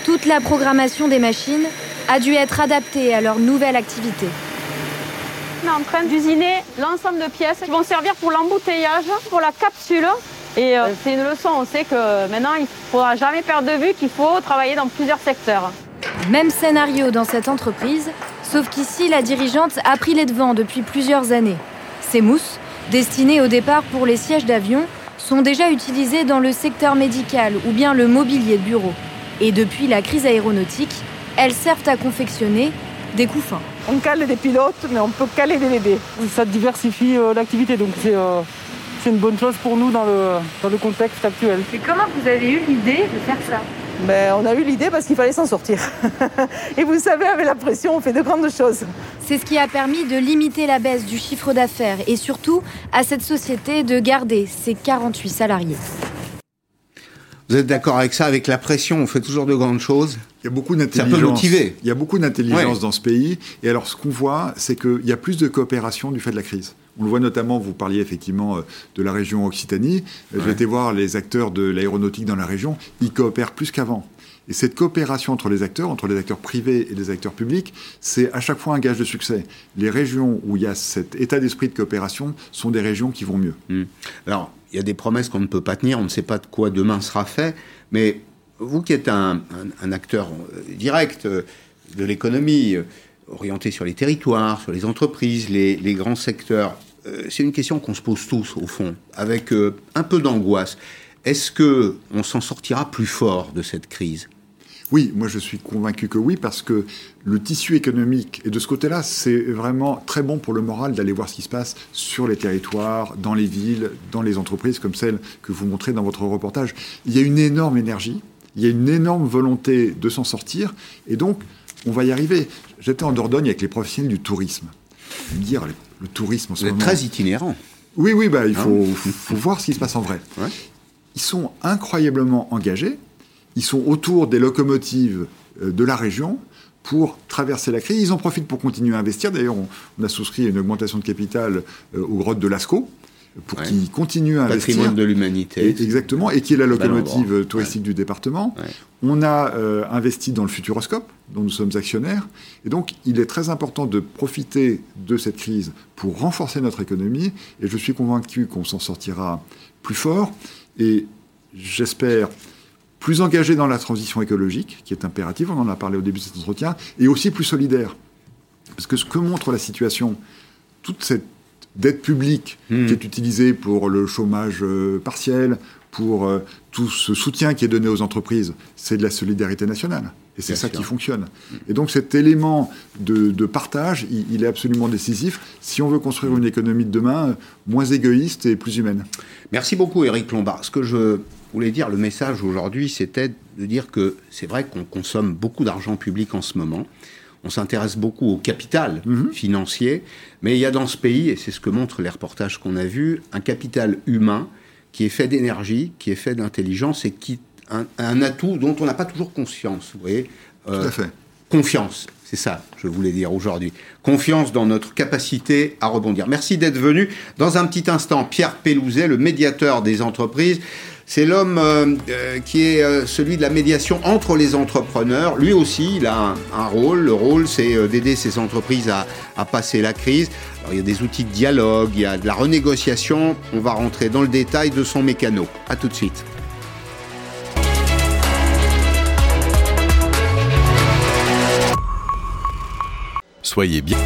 Toute la programmation des machines a dû être adaptée à leur nouvelle activité. On est en train d'usiner l'ensemble de pièces qui vont servir pour l'embouteillage, pour la capsule. Et euh, c'est une leçon, on sait que maintenant il ne faudra jamais perdre de vue qu'il faut travailler dans plusieurs secteurs. Même scénario dans cette entreprise, sauf qu'ici la dirigeante a pris les devants depuis plusieurs années. Ces mousses, Destinées au départ pour les sièges d'avion, sont déjà utilisées dans le secteur médical ou bien le mobilier de bureau. Et depuis la crise aéronautique, elles servent à confectionner des couffins. On cale des pilotes, mais on peut caler des bébés. Ça diversifie euh, l'activité, donc euh, c'est une bonne chose pour nous dans le, dans le contexte actuel. Et comment vous avez eu l'idée de faire ça? Ben, on a eu l'idée parce qu'il fallait s'en sortir. Et vous savez, avec la pression, on fait de grandes choses. C'est ce qui a permis de limiter la baisse du chiffre d'affaires et surtout à cette société de garder ses 48 salariés. Vous êtes d'accord avec ça Avec la pression, on fait toujours de grandes choses? Il y a beaucoup d'intelligence. Il y a beaucoup d'intelligence dans ce pays. Et alors, ce qu'on voit, c'est qu'il y a plus de coopération du fait de la crise. On le voit notamment, vous parliez effectivement euh, de la région Occitanie. Ouais. J'ai été voir les acteurs de l'aéronautique dans la région. Ils coopèrent plus qu'avant. Et cette coopération entre les acteurs, entre les acteurs privés et les acteurs publics, c'est à chaque fois un gage de succès. Les régions où il y a cet état d'esprit de coopération sont des régions qui vont mieux. Mmh. Alors, il y a des promesses qu'on ne peut pas tenir, on ne sait pas de quoi demain sera fait, mais vous qui êtes un, un, un acteur euh, direct euh, de l'économie, euh, orienté sur les territoires, sur les entreprises, les, les grands secteurs, c'est une question qu'on se pose tous au fond, avec un peu d'angoisse. Est-ce que on s'en sortira plus fort de cette crise? Oui, moi je suis convaincu que oui, parce que le tissu économique, et de ce côté-là, c'est vraiment très bon pour le moral d'aller voir ce qui se passe sur les territoires, dans les villes, dans les entreprises comme celle que vous montrez dans votre reportage. Il y a une énorme énergie, il y a une énorme volonté de s'en sortir, et donc on va y arriver. J'étais en Dordogne avec les professionnels du tourisme. Dire, le tourisme en ce Vous moment. êtes très itinérant. Oui, oui, bah, il faut, hein faut voir ce qui se passe en vrai. Ouais. Ils sont incroyablement engagés. Ils sont autour des locomotives de la région pour traverser la crise. Ils en profitent pour continuer à investir. D'ailleurs, on, on, a souscrit une augmentation de capital euh, aux grottes de Lascaux pour ouais. qu'ils continuent à investir. Patrimoine de l'humanité. Exactement, et qui est la locomotive touristique ouais. du département. Ouais. On a euh, investi dans le Futuroscope, dont nous sommes actionnaires. Et donc, il est très important de profiter de cette crise pour renforcer notre économie. Et je suis convaincu qu'on s'en sortira plus fort. Et j'espère plus engagé dans la transition écologique, qui est impérative, on en a parlé au début de cet entretien, et aussi plus solidaire. Parce que ce que montre la situation, toute cette dette publique mmh. qui est utilisée pour le chômage euh, partiel, pour euh, tout ce soutien qui est donné aux entreprises, c'est de la solidarité nationale. Et c'est ça sûr. qui fonctionne. Et donc cet élément de, de partage, il, il, est absolument décisif si on veut construire une économie de demain moins égoïste et plus humaine. Merci beaucoup Eric Lombard. Ce que je voulais dire, le message aujourd'hui, c'était de dire que c'est vrai qu'on consomme beaucoup d'argent public en ce moment. On s'intéresse beaucoup au capital Mhm. mmh. financier, mais il y a dans ce pays, et c'est ce que montrent les reportages qu'on a vus, un capital humain qui est fait d'énergie, qui est fait d'intelligence et qui un, un, atout dont on n'a pas toujours conscience. Vous voyez euh, Tout à fait. Confiance, c'est ça, je voulais dire aujourd'hui. Confiance dans notre capacité à rebondir. Merci d'être venu. Dans un petit instant, Pierre Pellouzet, le médiateur des entreprises. C'est l'homme euh, euh, qui est euh, celui de la médiation entre les entrepreneurs. Lui aussi, il a un, rôle. Le rôle, c'est d'aider ces entreprises à, passer la crise. Il y a des outils de dialogue, il y a de la renégociation. On va rentrer dans le détail de son mécano. À tout de suite. Soyez bien.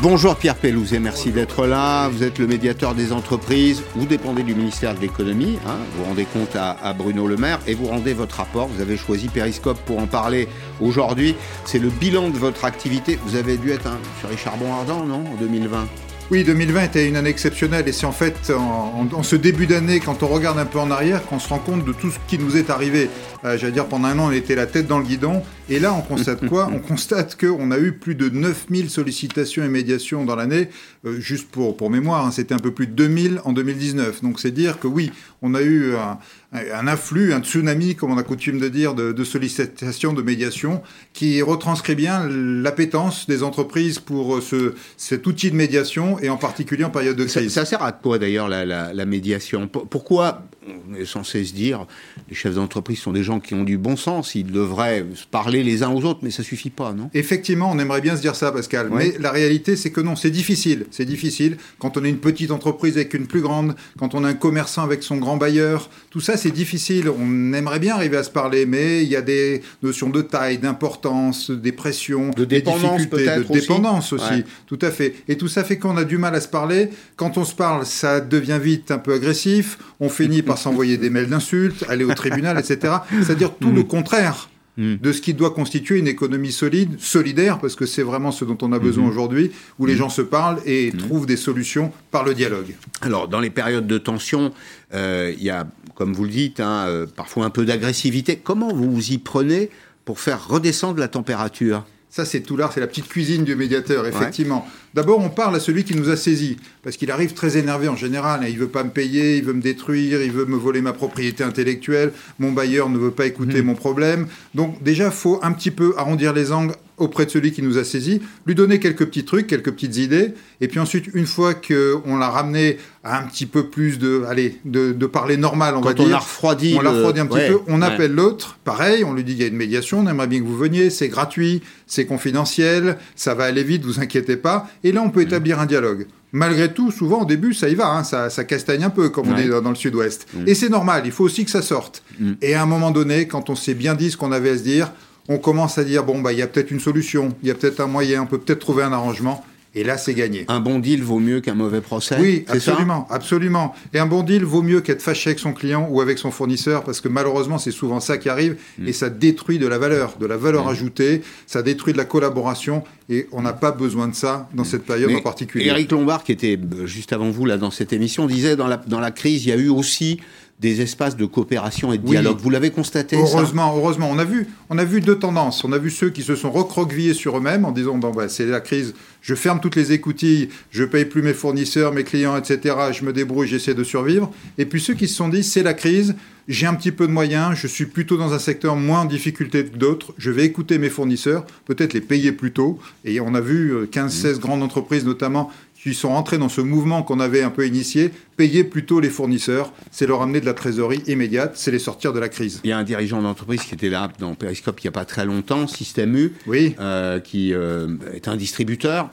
Bonjour Pierre Pellouzet, merci d'être là. Vous êtes le médiateur des entreprises, vous dépendez du ministère de l'économie, hein, vous rendez compte à, Bruno Le Maire et vous rendez votre rapport. Vous avez choisi Periscope pour en parler aujourd'hui. C'est le bilan de votre activité. Vous avez dû être un, sur les charbons ardents, non, en 2020 oui, 2020 était une année exceptionnelle et c'est en fait en ce début d'année, quand on regarde un peu en arrière, qu'on se rend compte de tout ce qui nous est arrivé. Euh, J'allais dire, pendant un an, on était la tête dans le guidon. Et là, on constate quoi On constate qu'on a eu plus de 9000 sollicitations et médiations dans l'année. Euh, juste pour, pour mémoire, hein, c'était un peu plus de 2000 en 2019. Donc c'est dire que oui, on a eu un, un afflux, un tsunami, comme on a coutume de dire, de, de sollicitations, de médiation, qui retranscrit bien l'appétence des entreprises pour ce, cet outil de médiation, et en particulier en période de crise. Ça, ça sert à quoi d'ailleurs la, la, la, médiation? Pourquoi on est censé se dire, les chefs d'entreprise sont des gens qui ont du bon sens, ils devraient se parler les uns aux autres, mais ça suffit pas, non? Effectivement, on aimerait bien se dire ça, Pascal. Mais la réalité, c'est que non, c'est difficile. C'est difficile quand on est une petite entreprise avec une plus grande, quand on a un commerçant avec son grand bailleur. Tout ça, c'est difficile. On aimerait bien arriver à se parler, mais il y a des notions de taille, d'importance, des pressions, de dépendance, des difficultés, de dépendance aussi. Tout à fait. Et tout ça fait qu'on a du mal à se parler. Quand on se parle, ça devient vite un peu agressif. On finit par s'envoyer des mails d'insultes, aller au tribunal, etc. C'est-à-dire tout le contraire Hmm. de ce qui doit constituer une économie solide, solidaire, parce que c'est vraiment ce dont on a besoin Mhm. aujourd'hui, où les Mhm. gens se parlent et trouvent des solutions par le dialogue. Alors, dans les périodes de tension, euh, il y a, comme vous le dites, hein, euh, parfois un peu d'agressivité. Comment vous vous y prenez pour faire redescendre la température? Ça, c'est tout l'art, c'est la petite cuisine du médiateur, effectivement. D'abord, on parle à celui qui nous a saisis, parce qu'il arrive très énervé en général. hein. Il veut pas me payer, il veut me détruire, il veut me voler ma propriété intellectuelle. Mon bailleur ne veut pas écouter mon problème. Donc, déjà, faut un petit peu arrondir les angles auprès de celui qui nous a saisis, lui donner quelques petits trucs, quelques petites idées, et puis ensuite, une fois qu'on l'a ramené à un petit peu plus de, allez, de, de parler normal, on Quand va dire. on a refroidi on l'a refroidi un petit ouais, peu, on ouais. appelle l'autre, pareil, on lui dit il y a une médiation, on aimerait bien que vous veniez, c'est gratuit, c'est confidentiel, ça va aller vite, vous inquiétez pas. Et là, on peut établir un dialogue. Malgré tout, souvent au début, ça y va, hein, ça, ça castagne un peu, comme on dans, dans le sud-ouest. Mm. Et c'est normal, il faut aussi que ça sorte. Mm. Et à un moment donné, quand on s'est bien dit ce qu'on avait à se dire, on commence à dire bon, bah, il y a peut-être une solution, il y a peut-être un moyen, on peut peut-être trouver un arrangement. Et là, c'est gagné. Un bon deal vaut mieux qu'un mauvais procès Oui, absolument, absolument. Et un bon deal vaut mieux qu'être fâché avec son client ou avec son fournisseur, parce que malheureusement, c'est souvent ça qui arrive, Mm. et ça détruit de la valeur, de la valeur ajoutée, ça détruit de la collaboration, et on n'a pas besoin de ça dans cette période Mais en particulier. Éric Lombard, qui était euh, juste avant vous là dans cette émission, disait dans la, dans la crise, il y a eu aussi des espaces de coopération et de Oui. dialogue. Vous l'avez constaté ça Heureusement, heureusement, on a vu, on a vu deux tendances. On a vu ceux qui se sont recroquevillés sur eux-mêmes en disant bon bah c'est la crise, je ferme toutes les écoutilles, je paye plus mes fournisseurs, mes clients, etc. Je me débrouille, j'essaie de survivre. Et puis ceux qui se sont dit c'est la crise, j'ai un petit peu de moyens, je suis plutôt dans un secteur moins en difficulté que d'autres, je vais écouter mes fournisseurs, peut-être les payer plus tôt. Et on a vu euh, 15-16 grandes entreprises notamment qui sont entrées dans ce mouvement qu'on avait un peu initié, payer plutôt les fournisseurs, c'est leur amener de la trésorerie immédiate, c'est les sortir de la crise. Il y a un dirigeant d'entreprise qui était là dans Periscope il n'y a pas très longtemps, Système U, Oui. euh, qui euh, est un distributeur.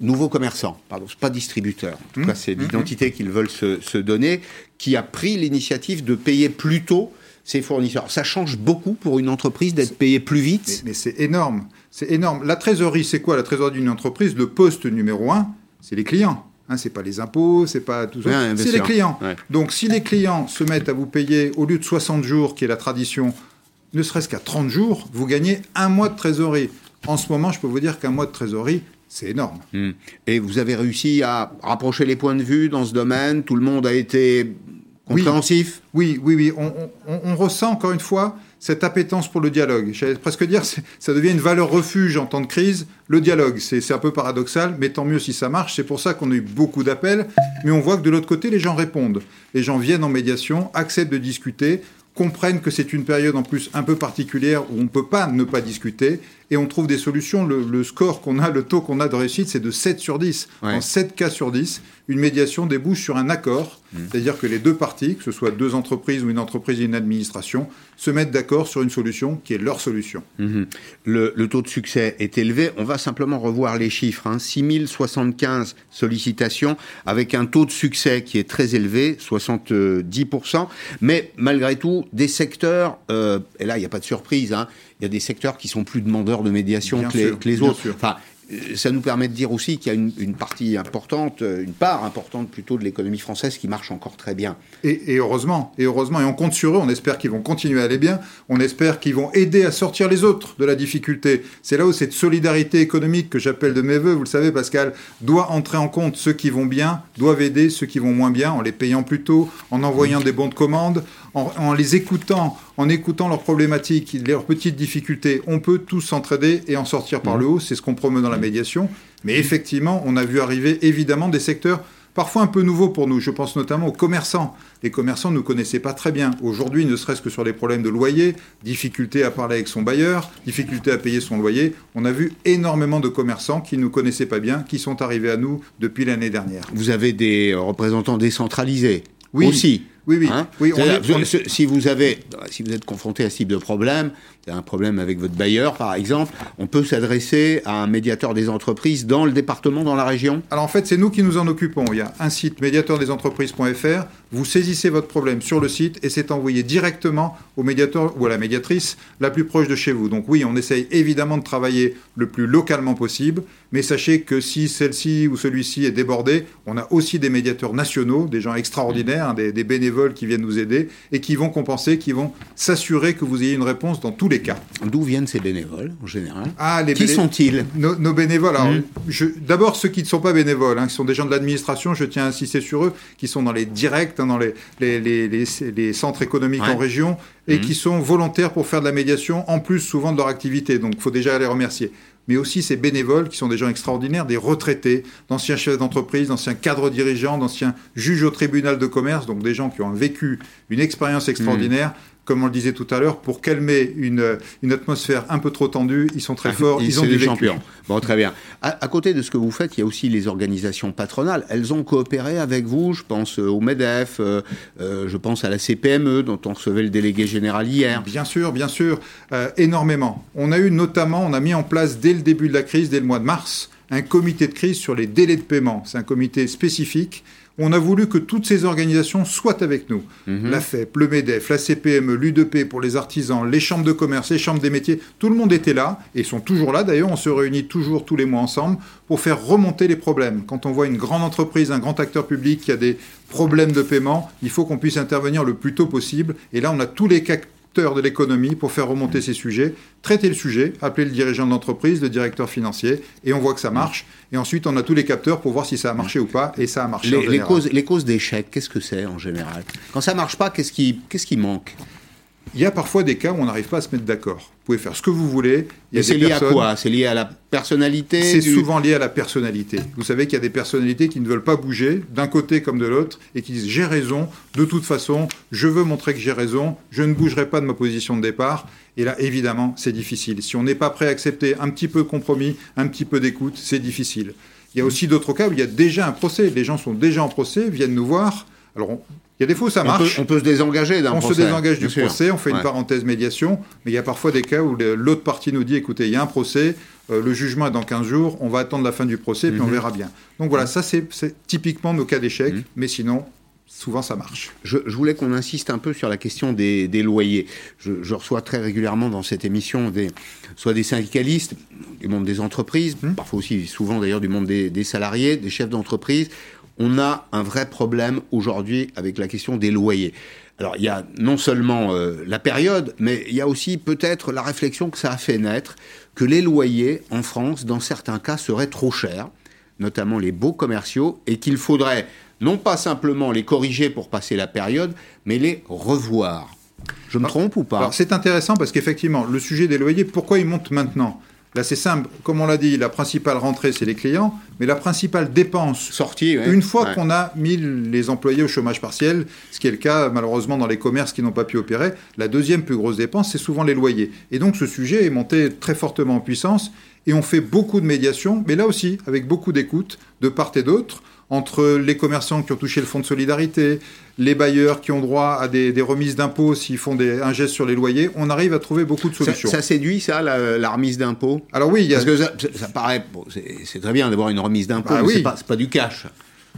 Nouveau commerçant, pardon, c'est pas distributeur. En tout Mmh. cas, c'est l'identité qu'ils veulent se, se donner, qui a pris l'initiative de payer plus tôt ses fournisseurs. Ça change beaucoup pour une entreprise d'être payé plus vite. Mais, mais c'est énorme. C'est énorme. La trésorerie, c'est quoi? La trésorerie d'une entreprise Le poste numéro un, c'est les clients. Hein, c'est pas les impôts, c'est pas tout ça. Ouais, c'est les clients. Ouais. Donc, si les clients se mettent à vous payer au lieu de 60 jours, qui est la tradition, ne serait-ce qu'à 30 jours, vous gagnez un mois de trésorerie. En ce moment, je peux vous dire qu'un mois de trésorerie, c'est énorme. Hmm. Et vous avez réussi à rapprocher les points de vue dans ce domaine? Tout le monde a été compréhensif? Oui, oui, oui. On, on- on ressent encore une fois cette appétence pour le dialogue. J'allais presque dire, ça devient une valeur refuge en temps de crise. Le dialogue, c'est un peu paradoxal, mais tant mieux si ça marche. C'est pour ça qu'on a eu beaucoup d'appels, mais on voit que de l'autre côté, les gens répondent. Les gens viennent en médiation, acceptent de discuter, comprennent que c'est une période en plus un peu particulière où on ne peut pas ne pas discuter, et on trouve des solutions. Le, le score qu'on a, le taux qu'on a de réussite, c'est de 7 sur 10. Ouais. En 7 cas sur 10, une médiation débouche sur un accord, Mmh. c'est-à-dire que les deux parties, que ce soit deux entreprises ou une entreprise et une administration, se mettent d'accord sur une solution qui est leur solution. Le, le taux de succès est élevé. On va simplement revoir les chiffres. Hein. 6075 sollicitations avec un taux de succès qui est très élevé, 70%. Mais malgré tout, des secteurs, euh, et là il n'y a pas de surprise, hein, il y a des secteurs qui sont plus demandeurs de médiation que les, que autres. Enfin, ça nous permet de dire aussi qu'il y a une, une partie importante, une part importante plutôt de l'économie française qui marche encore très bien. Et, et heureusement, et heureusement, et on compte sur eux, on espère qu'ils vont continuer à aller bien, on espère qu'ils vont aider à sortir les autres de la difficulté. C'est là où cette solidarité économique que j'appelle de mes voeux, vous le savez Pascal, doit entrer en compte. Ceux qui vont bien doivent aider ceux qui vont moins bien en les payant plus tôt, en envoyant des bons de commande, en, en les écoutant, en écoutant leurs problématiques, leurs petites difficultés. On peut tous s'entraider et en sortir par le haut, c'est ce qu'on promeut dans la médiation. Mais effectivement, on a vu arriver évidemment des secteurs parfois un peu nouveaux pour nous. Je pense notamment aux commerçants. Les commerçants ne nous connaissaient pas très bien. Aujourd'hui, ne serait-ce que sur les problèmes de loyer, difficulté à parler avec son bailleur, difficulté à payer son loyer, on a vu énormément de commerçants qui ne nous connaissaient pas bien, qui sont arrivés à nous depuis l'année dernière. Vous avez des représentants décentralisés Oui. aussi. Oui, oui. Hein oui on C'est-à-dire, est- on vous- est- Si vous avez, si vous êtes confronté à ce type de problème, un problème avec votre bailleur, par exemple, on peut s'adresser à un médiateur des entreprises dans le département, dans la région? Alors en fait, c'est nous qui nous en occupons. Il y a un site médiateurdesentreprises.fr. Vous saisissez votre problème sur le site et c'est envoyé directement au médiateur ou à la médiatrice la plus proche de chez vous. Donc oui, on essaye évidemment de travailler le plus localement possible, mais sachez que si celle-ci ou celui-ci est débordé, on a aussi des médiateurs nationaux, des gens extraordinaires, hein, des, des bénévoles qui viennent nous aider et qui vont compenser, qui vont s'assurer que vous ayez une réponse dans tous les cas. D'où viennent ces bénévoles, en général? Ah, les Qui sont-ils? nos, nos bénévoles. Je- d'abord ceux qui ne sont pas bénévoles, hein, qui sont des gens de l'administration, je tiens à insister sur eux, qui sont dans les directs, hein, dans les, les, les, les- les centres économiques Ouais. en région, et Mhm. qui sont volontaires pour faire de la médiation, en plus souvent de leur activité. Donc, il faut déjà les remercier. Mais aussi ces bénévoles qui sont des gens extraordinaires, des retraités, d'anciens chefs d'entreprise, d'anciens cadres dirigeants, d'anciens juges au tribunal de commerce, donc des gens qui ont vécu une expérience extraordinaire. Comme on le disait tout à l'heure, pour calmer une, une atmosphère un peu trop tendue, ils sont très forts, ils, ont c'est du des champions. Bon, très bien. À, à côté de ce que vous faites, il y a aussi les organisations patronales. Elles ont coopéré avec vous. Je pense euh, au MEDEF, euh, euh, je pense à la CPME, dont on recevait le délégué général hier. Bien sûr, bien sûr, euh, énormément. On a eu notamment, on a mis en place dès le début de la crise, dès le mois de mars, un comité de crise sur les délais de paiement. C'est un comité spécifique. On a voulu que toutes ces organisations soient avec nous. Mhm. La FEP, le MEDEF, la CPME, l'UDP pour les artisans, les chambres de commerce, les chambres des métiers, tout le monde était là et sont toujours là. D'ailleurs, on se réunit toujours tous les mois ensemble pour faire remonter les problèmes. Quand on voit une grande entreprise, un grand acteur public qui a des problèmes de paiement, il faut qu'on puisse intervenir le plus tôt possible. Et là, on a tous les acteurs de l'économie pour faire remonter ces sujets, traiter le sujet, appeler le dirigeant de l'entreprise, le directeur financier, et on voit que ça marche. Et ensuite, on a tous les capteurs pour voir si ça a marché ou pas, et ça a marché. en Les, les causes, les causes d'échec, qu'est-ce que c'est en général? Quand ça marche pas, qu'est-ce qui, qu'est-ce qui manque? Il y a parfois des cas où on n'arrive pas à se mettre d'accord. Vous pouvez faire ce que vous voulez. Il y a Et c'est lié personnes- à quoi? C'est lié à la personnalité C'est du- souvent lié à la personnalité. Vous savez qu'il y a des personnalités qui ne veulent pas bouger d'un côté comme de l'autre et qui disent j'ai raison, de toute façon, je veux montrer que j'ai raison, je ne bougerai pas de ma position de départ. Et là, évidemment, c'est difficile. Si on n'est pas prêt à accepter un petit peu de compromis, un petit peu d'écoute, c'est difficile. Il y a aussi d'autres cas où il y a déjà un procès. Les gens sont déjà en procès, viennent nous voir. Alors, on- il y a des fois où ça on peut, marche. on peut se désengager d'un On procès. se désengage du procès, on fait une parenthèse médiation, mais il y a parfois des cas où l'autre partie nous dit écoutez, il y a un procès, euh, le jugement est dans 15 jours, on va attendre la fin du procès, puis on Mhm. verra bien. Donc voilà, ça c'est typiquement nos cas d'échec, Mhm. mais sinon, souvent ça marche. Je, je voulais qu'on insiste un peu sur la question des, des loyers. Je, je reçois très régulièrement dans cette émission des, soit des syndicalistes, du monde des entreprises, Mmh. parfois aussi souvent d'ailleurs du monde des, des salariés, des chefs d'entreprise. On a un vrai problème aujourd'hui avec la question des loyers. Alors il y a non seulement euh, la période, mais il y a aussi peut-être la réflexion que ça a fait naître que les loyers en France, dans certains cas, seraient trop chers, notamment les baux commerciaux, et qu'il faudrait non pas simplement les corriger pour passer la période, mais les revoir. Je me Ah, trompe ou pas? Alors c'est intéressant parce qu'effectivement, le sujet des loyers, pourquoi ils montent maintenant? Là c'est simple, comme on l'a dit, la principale rentrée c'est les clients, mais la principale dépense Sortie, ouais. Une fois Ouais. qu'on a mis les employés au chômage partiel, ce qui est le cas malheureusement dans les commerces qui n'ont pas pu opérer, la deuxième plus grosse dépense, c'est souvent les loyers. Et donc ce sujet est monté très fortement en puissance et on fait beaucoup de médiation, mais là aussi avec beaucoup d'écoute de part et d'autre entre les commerçants qui ont touché le fonds de solidarité, les bailleurs qui ont droit à des, des remises d'impôts s'ils font des, un geste sur les loyers, on arrive à trouver beaucoup de solutions. ça séduit, ça, la, la remise d'impôt Alors oui, il y a, Parce que ça, paraît, bon, c'est très bien d'avoir une remise d'impôt, Bah mais oui. c'est pas, c'est pas du cash.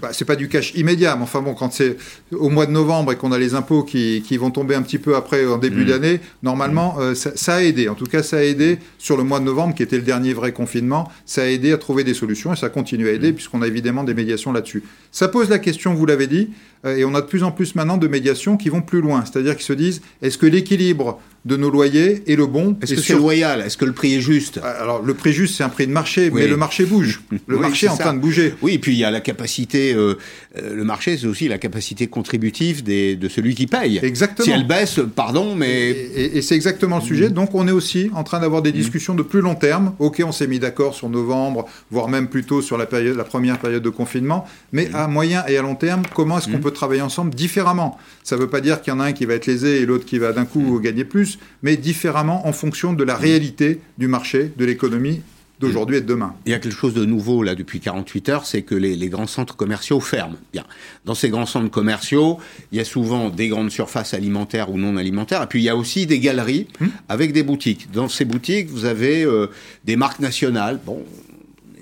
Bah, c'est pas du cash immédiat, mais enfin bon, quand c'est au mois de novembre et qu'on a les impôts qui, qui vont tomber un petit peu après en début Mm. d'année, normalement, euh, ça, ça a aidé. En tout cas, ça a aidé sur le mois de novembre, qui était le dernier vrai confinement. Ça a aidé à trouver des solutions et ça continue à Mm. aider puisqu'on a évidemment des médiations là-dessus. Ça pose la question, vous l'avez dit, euh, et on a de plus en plus maintenant de médiations qui vont plus loin, c'est-à-dire qui se disent est-ce que l'équilibre de nos loyers est le bon Est-ce Et que c'est sur- loyal? Est-ce que le prix est juste? Alors le prix juste, c'est un prix de marché, Oui. mais le marché bouge. Le Oui, marché est en ça. train de bouger. Oui, et puis il y a la capacité, euh, euh, le marché, c'est aussi la capacité contributive des, de celui qui paye. Exactement. Si elle baisse, pardon, mais Et, et- et c'est exactement le sujet. Donc on est aussi en train d'avoir des discussions de plus long terme. Ok, on s'est mis d'accord sur novembre, voire même plutôt sur la, période, la première période de confinement. Mais à moyen et à long terme, comment est-ce qu'on peut travailler ensemble différemment? Ça ne veut pas dire qu'il y en a un qui va être lésé et l'autre qui va d'un coup gagner plus, mais différemment en fonction de la réalité du marché, de l'économie d'aujourd'hui et de demain. Il y a quelque chose de nouveau là depuis 48 heures, c'est que les, les, grands centres commerciaux ferment. Bien. Dans ces grands centres commerciaux, il y a souvent des grandes surfaces alimentaires ou non alimentaires, et puis il y a aussi des galeries mmh. avec des boutiques. Dans ces boutiques, vous avez euh, des marques nationales. Bon,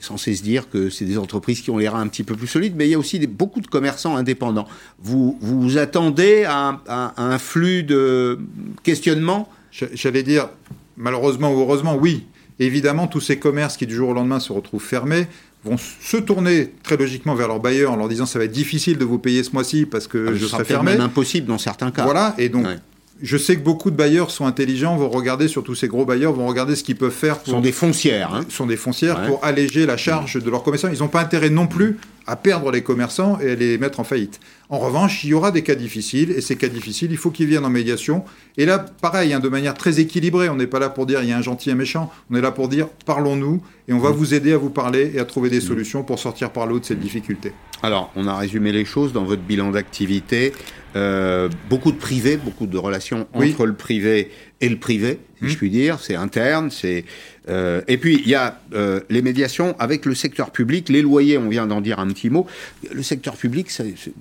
censé se dire que c'est des entreprises qui ont les reins un petit peu plus solides, mais il y a aussi des, beaucoup de commerçants indépendants. Vous vous, vous attendez à, à, à un flux de questionnement? J'allais dire, malheureusement ou heureusement, oui. Évidemment, tous ces commerces qui du jour au lendemain se retrouvent fermés vont se tourner très logiquement vers leur bailleur en leur disant ça va être difficile de vous payer ce mois-ci parce que Ah, je serai sera fermé. même impossible dans certains cas. Voilà, et donc Ouais. Je sais que beaucoup de bailleurs sont intelligents, vont regarder, surtout ces gros bailleurs, vont regarder ce qu'ils peuvent faire pour sont des foncières. Hein. sont des foncières Ouais. pour alléger la charge de leurs commerçants. Ils n'ont pas intérêt non plus à perdre les commerçants et à les mettre en faillite. En revanche, il y aura des cas difficiles, et ces cas difficiles, il faut qu'ils viennent en médiation. Et là, pareil, hein, de manière très équilibrée, on n'est pas là pour dire il y a un gentil et un méchant, on est là pour dire parlons-nous, et on va vous aider à vous parler et à trouver des solutions pour sortir par l'eau de cette difficulté. Alors, on a résumé les choses dans votre bilan d'activité. Euh, beaucoup de privé, beaucoup de relations Oui. entre le privé et le privé, si Mhm. je puis dire. C'est interne, c'est. euh, et puis il y a euh, les médiations avec le secteur public, les loyers. On vient d'en dire un petit mot. Le secteur public, c'est- c'est-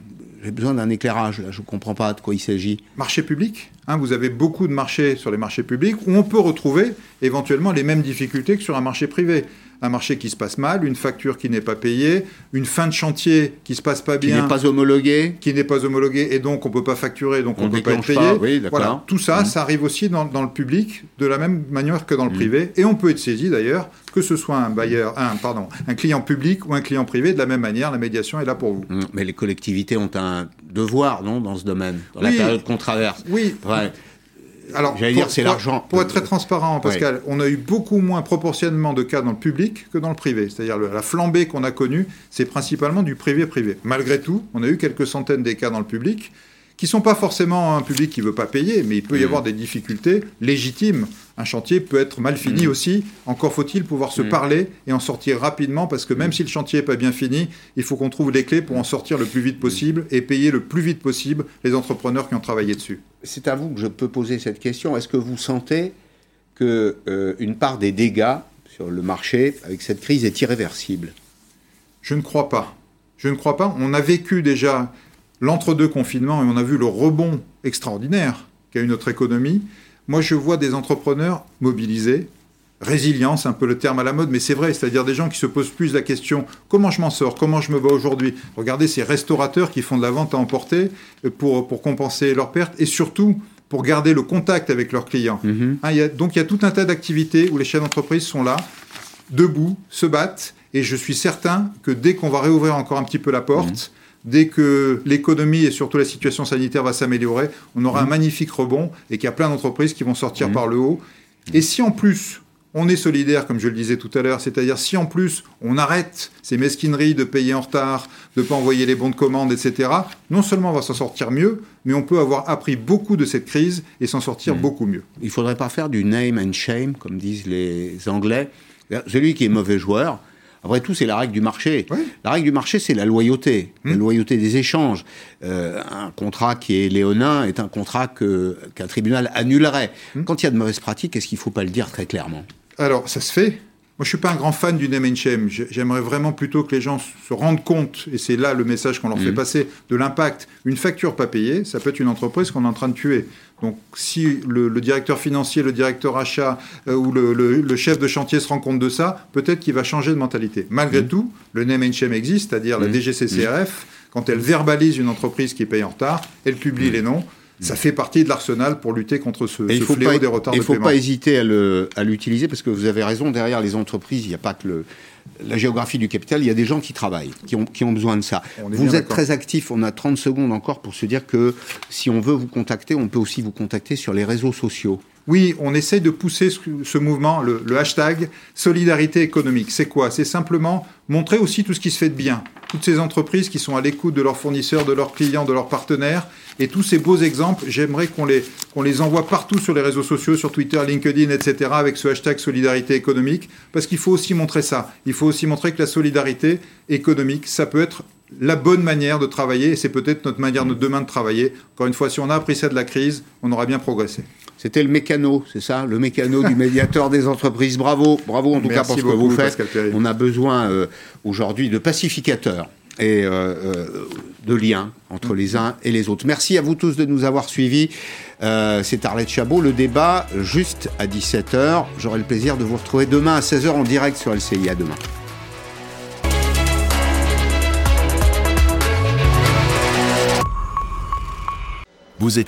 j'ai besoin d'un éclairage. Là, je ne comprends pas de quoi il s'agit. Marché public, hein, vous avez beaucoup de marchés sur les marchés publics où on peut retrouver éventuellement les mêmes difficultés que sur un marché privé. Un marché qui se passe mal, une facture qui n'est pas payée, une fin de chantier qui se passe pas Qui bien. n'est pas homologué. qui n'est pas homologué et donc on peut pas facturer, donc on ne peut pas être payé. pas, oui, d'accord. voilà, tout ça, Mhm. ça arrive aussi dans, dans le public de la même manière que dans le Mhm. privé, et on peut être saisi d'ailleurs, que ce soit un bailleur, un pardon, un client public ou un client privé, de la même manière, la médiation est là pour vous. Hum, Mais les collectivités ont un devoir, non, dans ce domaine, dans Oui. la période qu'on traverse. Oui. Ouais. Alors, J'allais pour- dire, c'est l'argent. Pour être très transparent, Pascal, on a eu beaucoup moins proportionnellement de cas dans le public que dans le privé. C'est-à-dire la flambée qu'on a connue, c'est principalement du privé-privé. Malgré tout, on a eu quelques centaines des cas dans le public qui sont pas forcément un public qui veut pas payer, mais il peut y Mm. avoir des difficultés légitimes. Un chantier peut être mal fini Mm. aussi. Encore faut-il pouvoir se Mm. parler et en sortir rapidement, parce que même si le chantier est pas bien fini, il faut qu'on trouve les clés pour en sortir le plus vite possible et payer le plus vite possible les entrepreneurs qui ont travaillé dessus. C'est à vous que je peux poser cette question. Est-ce que vous sentez que euh, une part des dégâts sur le marché avec cette crise est irréversible? Je ne crois pas. Je ne crois pas. On a vécu déjà l'entre-deux confinements et on a vu le rebond extraordinaire qu'a eu notre économie. Moi, je vois des entrepreneurs mobilisés, résilients, c'est un peu le terme à la mode, mais c'est vrai, c'est-à-dire des gens qui se posent plus la question comment je m'en sors, comment je me bats aujourd'hui? Regardez ces restaurateurs qui font de la vente à emporter euh, pour, pour compenser leurs pertes et surtout pour garder le contact avec leurs clients. Mhm. Hein, y a- donc il y a tout un tas d'activités où les chefs d'entreprise sont là, debout, se battent, et je suis certain que dès qu'on va réouvrir encore un petit peu la porte, dès que l'économie et surtout la situation sanitaire va s'améliorer, on aura un magnifique rebond et qu'il y a plein d'entreprises qui vont sortir par le haut. Et si en plus on est solidaire, comme je le disais tout à l'heure, c'est-à-dire si en plus on arrête ces mesquineries de payer en retard, de ne pas envoyer les bons de commande, etc., non seulement on va s'en sortir mieux, mais on peut avoir appris beaucoup de cette crise et s'en sortir beaucoup mieux. Il ne faudrait pas faire du name and shame, comme disent les Anglais. Celui qui est mauvais joueur, après tout, c'est la règle du marché. La règle du marché, c'est la loyauté, Hmm. la loyauté des échanges. Euh, un contrat qui est léonin est un contrat qu'un tribunal annulerait. Hmm. Quand il y a de mauvaises pratiques, est-ce qu'il ne faut pas le dire très clairement? Alors, ça se fait. Moi, je suis pas un grand fan du name and shame. J'ai- J'aimerais vraiment plutôt que les gens se rendent compte, et c'est là le message qu'on leur fait Mhm. passer, de l'impact. Une facture pas payée, ça peut être une entreprise qu'on est en train de tuer. Donc, si le, le directeur financier, le directeur achat euh, ou le, le- le chef de chantier se rend compte de ça, peut-être qu'il va changer de mentalité. Malgré Mhm. tout, le name and shame existe, c'est-à-dire la Mhm. DGCCRF, quand elle verbalise une entreprise qui paye en retard, elle publie les noms. Ça fait partie de l'arsenal pour lutter contre ce. Et ce fléau pas, des retards il de faut paiement. pas hésiter à l'utiliser parce que vous avez raison. Derrière les entreprises, il n'y a pas que le, la géographie du capital. Il y a des gens qui travaillent, qui ont, qui ont besoin de ça. Vous êtes très actif. On a 30 secondes encore pour se dire que si on veut vous contacter, on peut aussi vous contacter sur les réseaux sociaux. Oui, on essaye de pousser ce, mouvement, le, hashtag solidarité économique. C'est quoi? C'est simplement montrer aussi tout ce qui se fait de bien. Toutes ces entreprises qui sont à l'écoute de leurs fournisseurs, de leurs clients, de leurs partenaires. Et tous ces beaux exemples, j'aimerais qu'on les, les envoie partout sur les réseaux sociaux, sur Twitter, LinkedIn, etc., avec ce hashtag solidarité économique. Parce qu'il faut aussi montrer ça. Il faut aussi montrer que la solidarité économique, ça peut être la bonne manière de travailler. Et c'est peut-être notre manière de demain de travailler. Encore une fois, si on a appris ça de la crise, on aura bien progressé. C'était le mécano, c'est ça Le mécano du médiateur des entreprises. Bravo, bravo en tout cas pour ce que vous faites. On a besoin euh, aujourd'hui de pacificateurs et euh, euh, de liens entre les uns et les autres. Merci à vous tous de nous avoir suivis. Euh, c'est Arlette Chabot, le débat juste à 17h. J'aurai le plaisir de vous retrouver demain à 16h en direct sur LCI. À demain. Vous êtes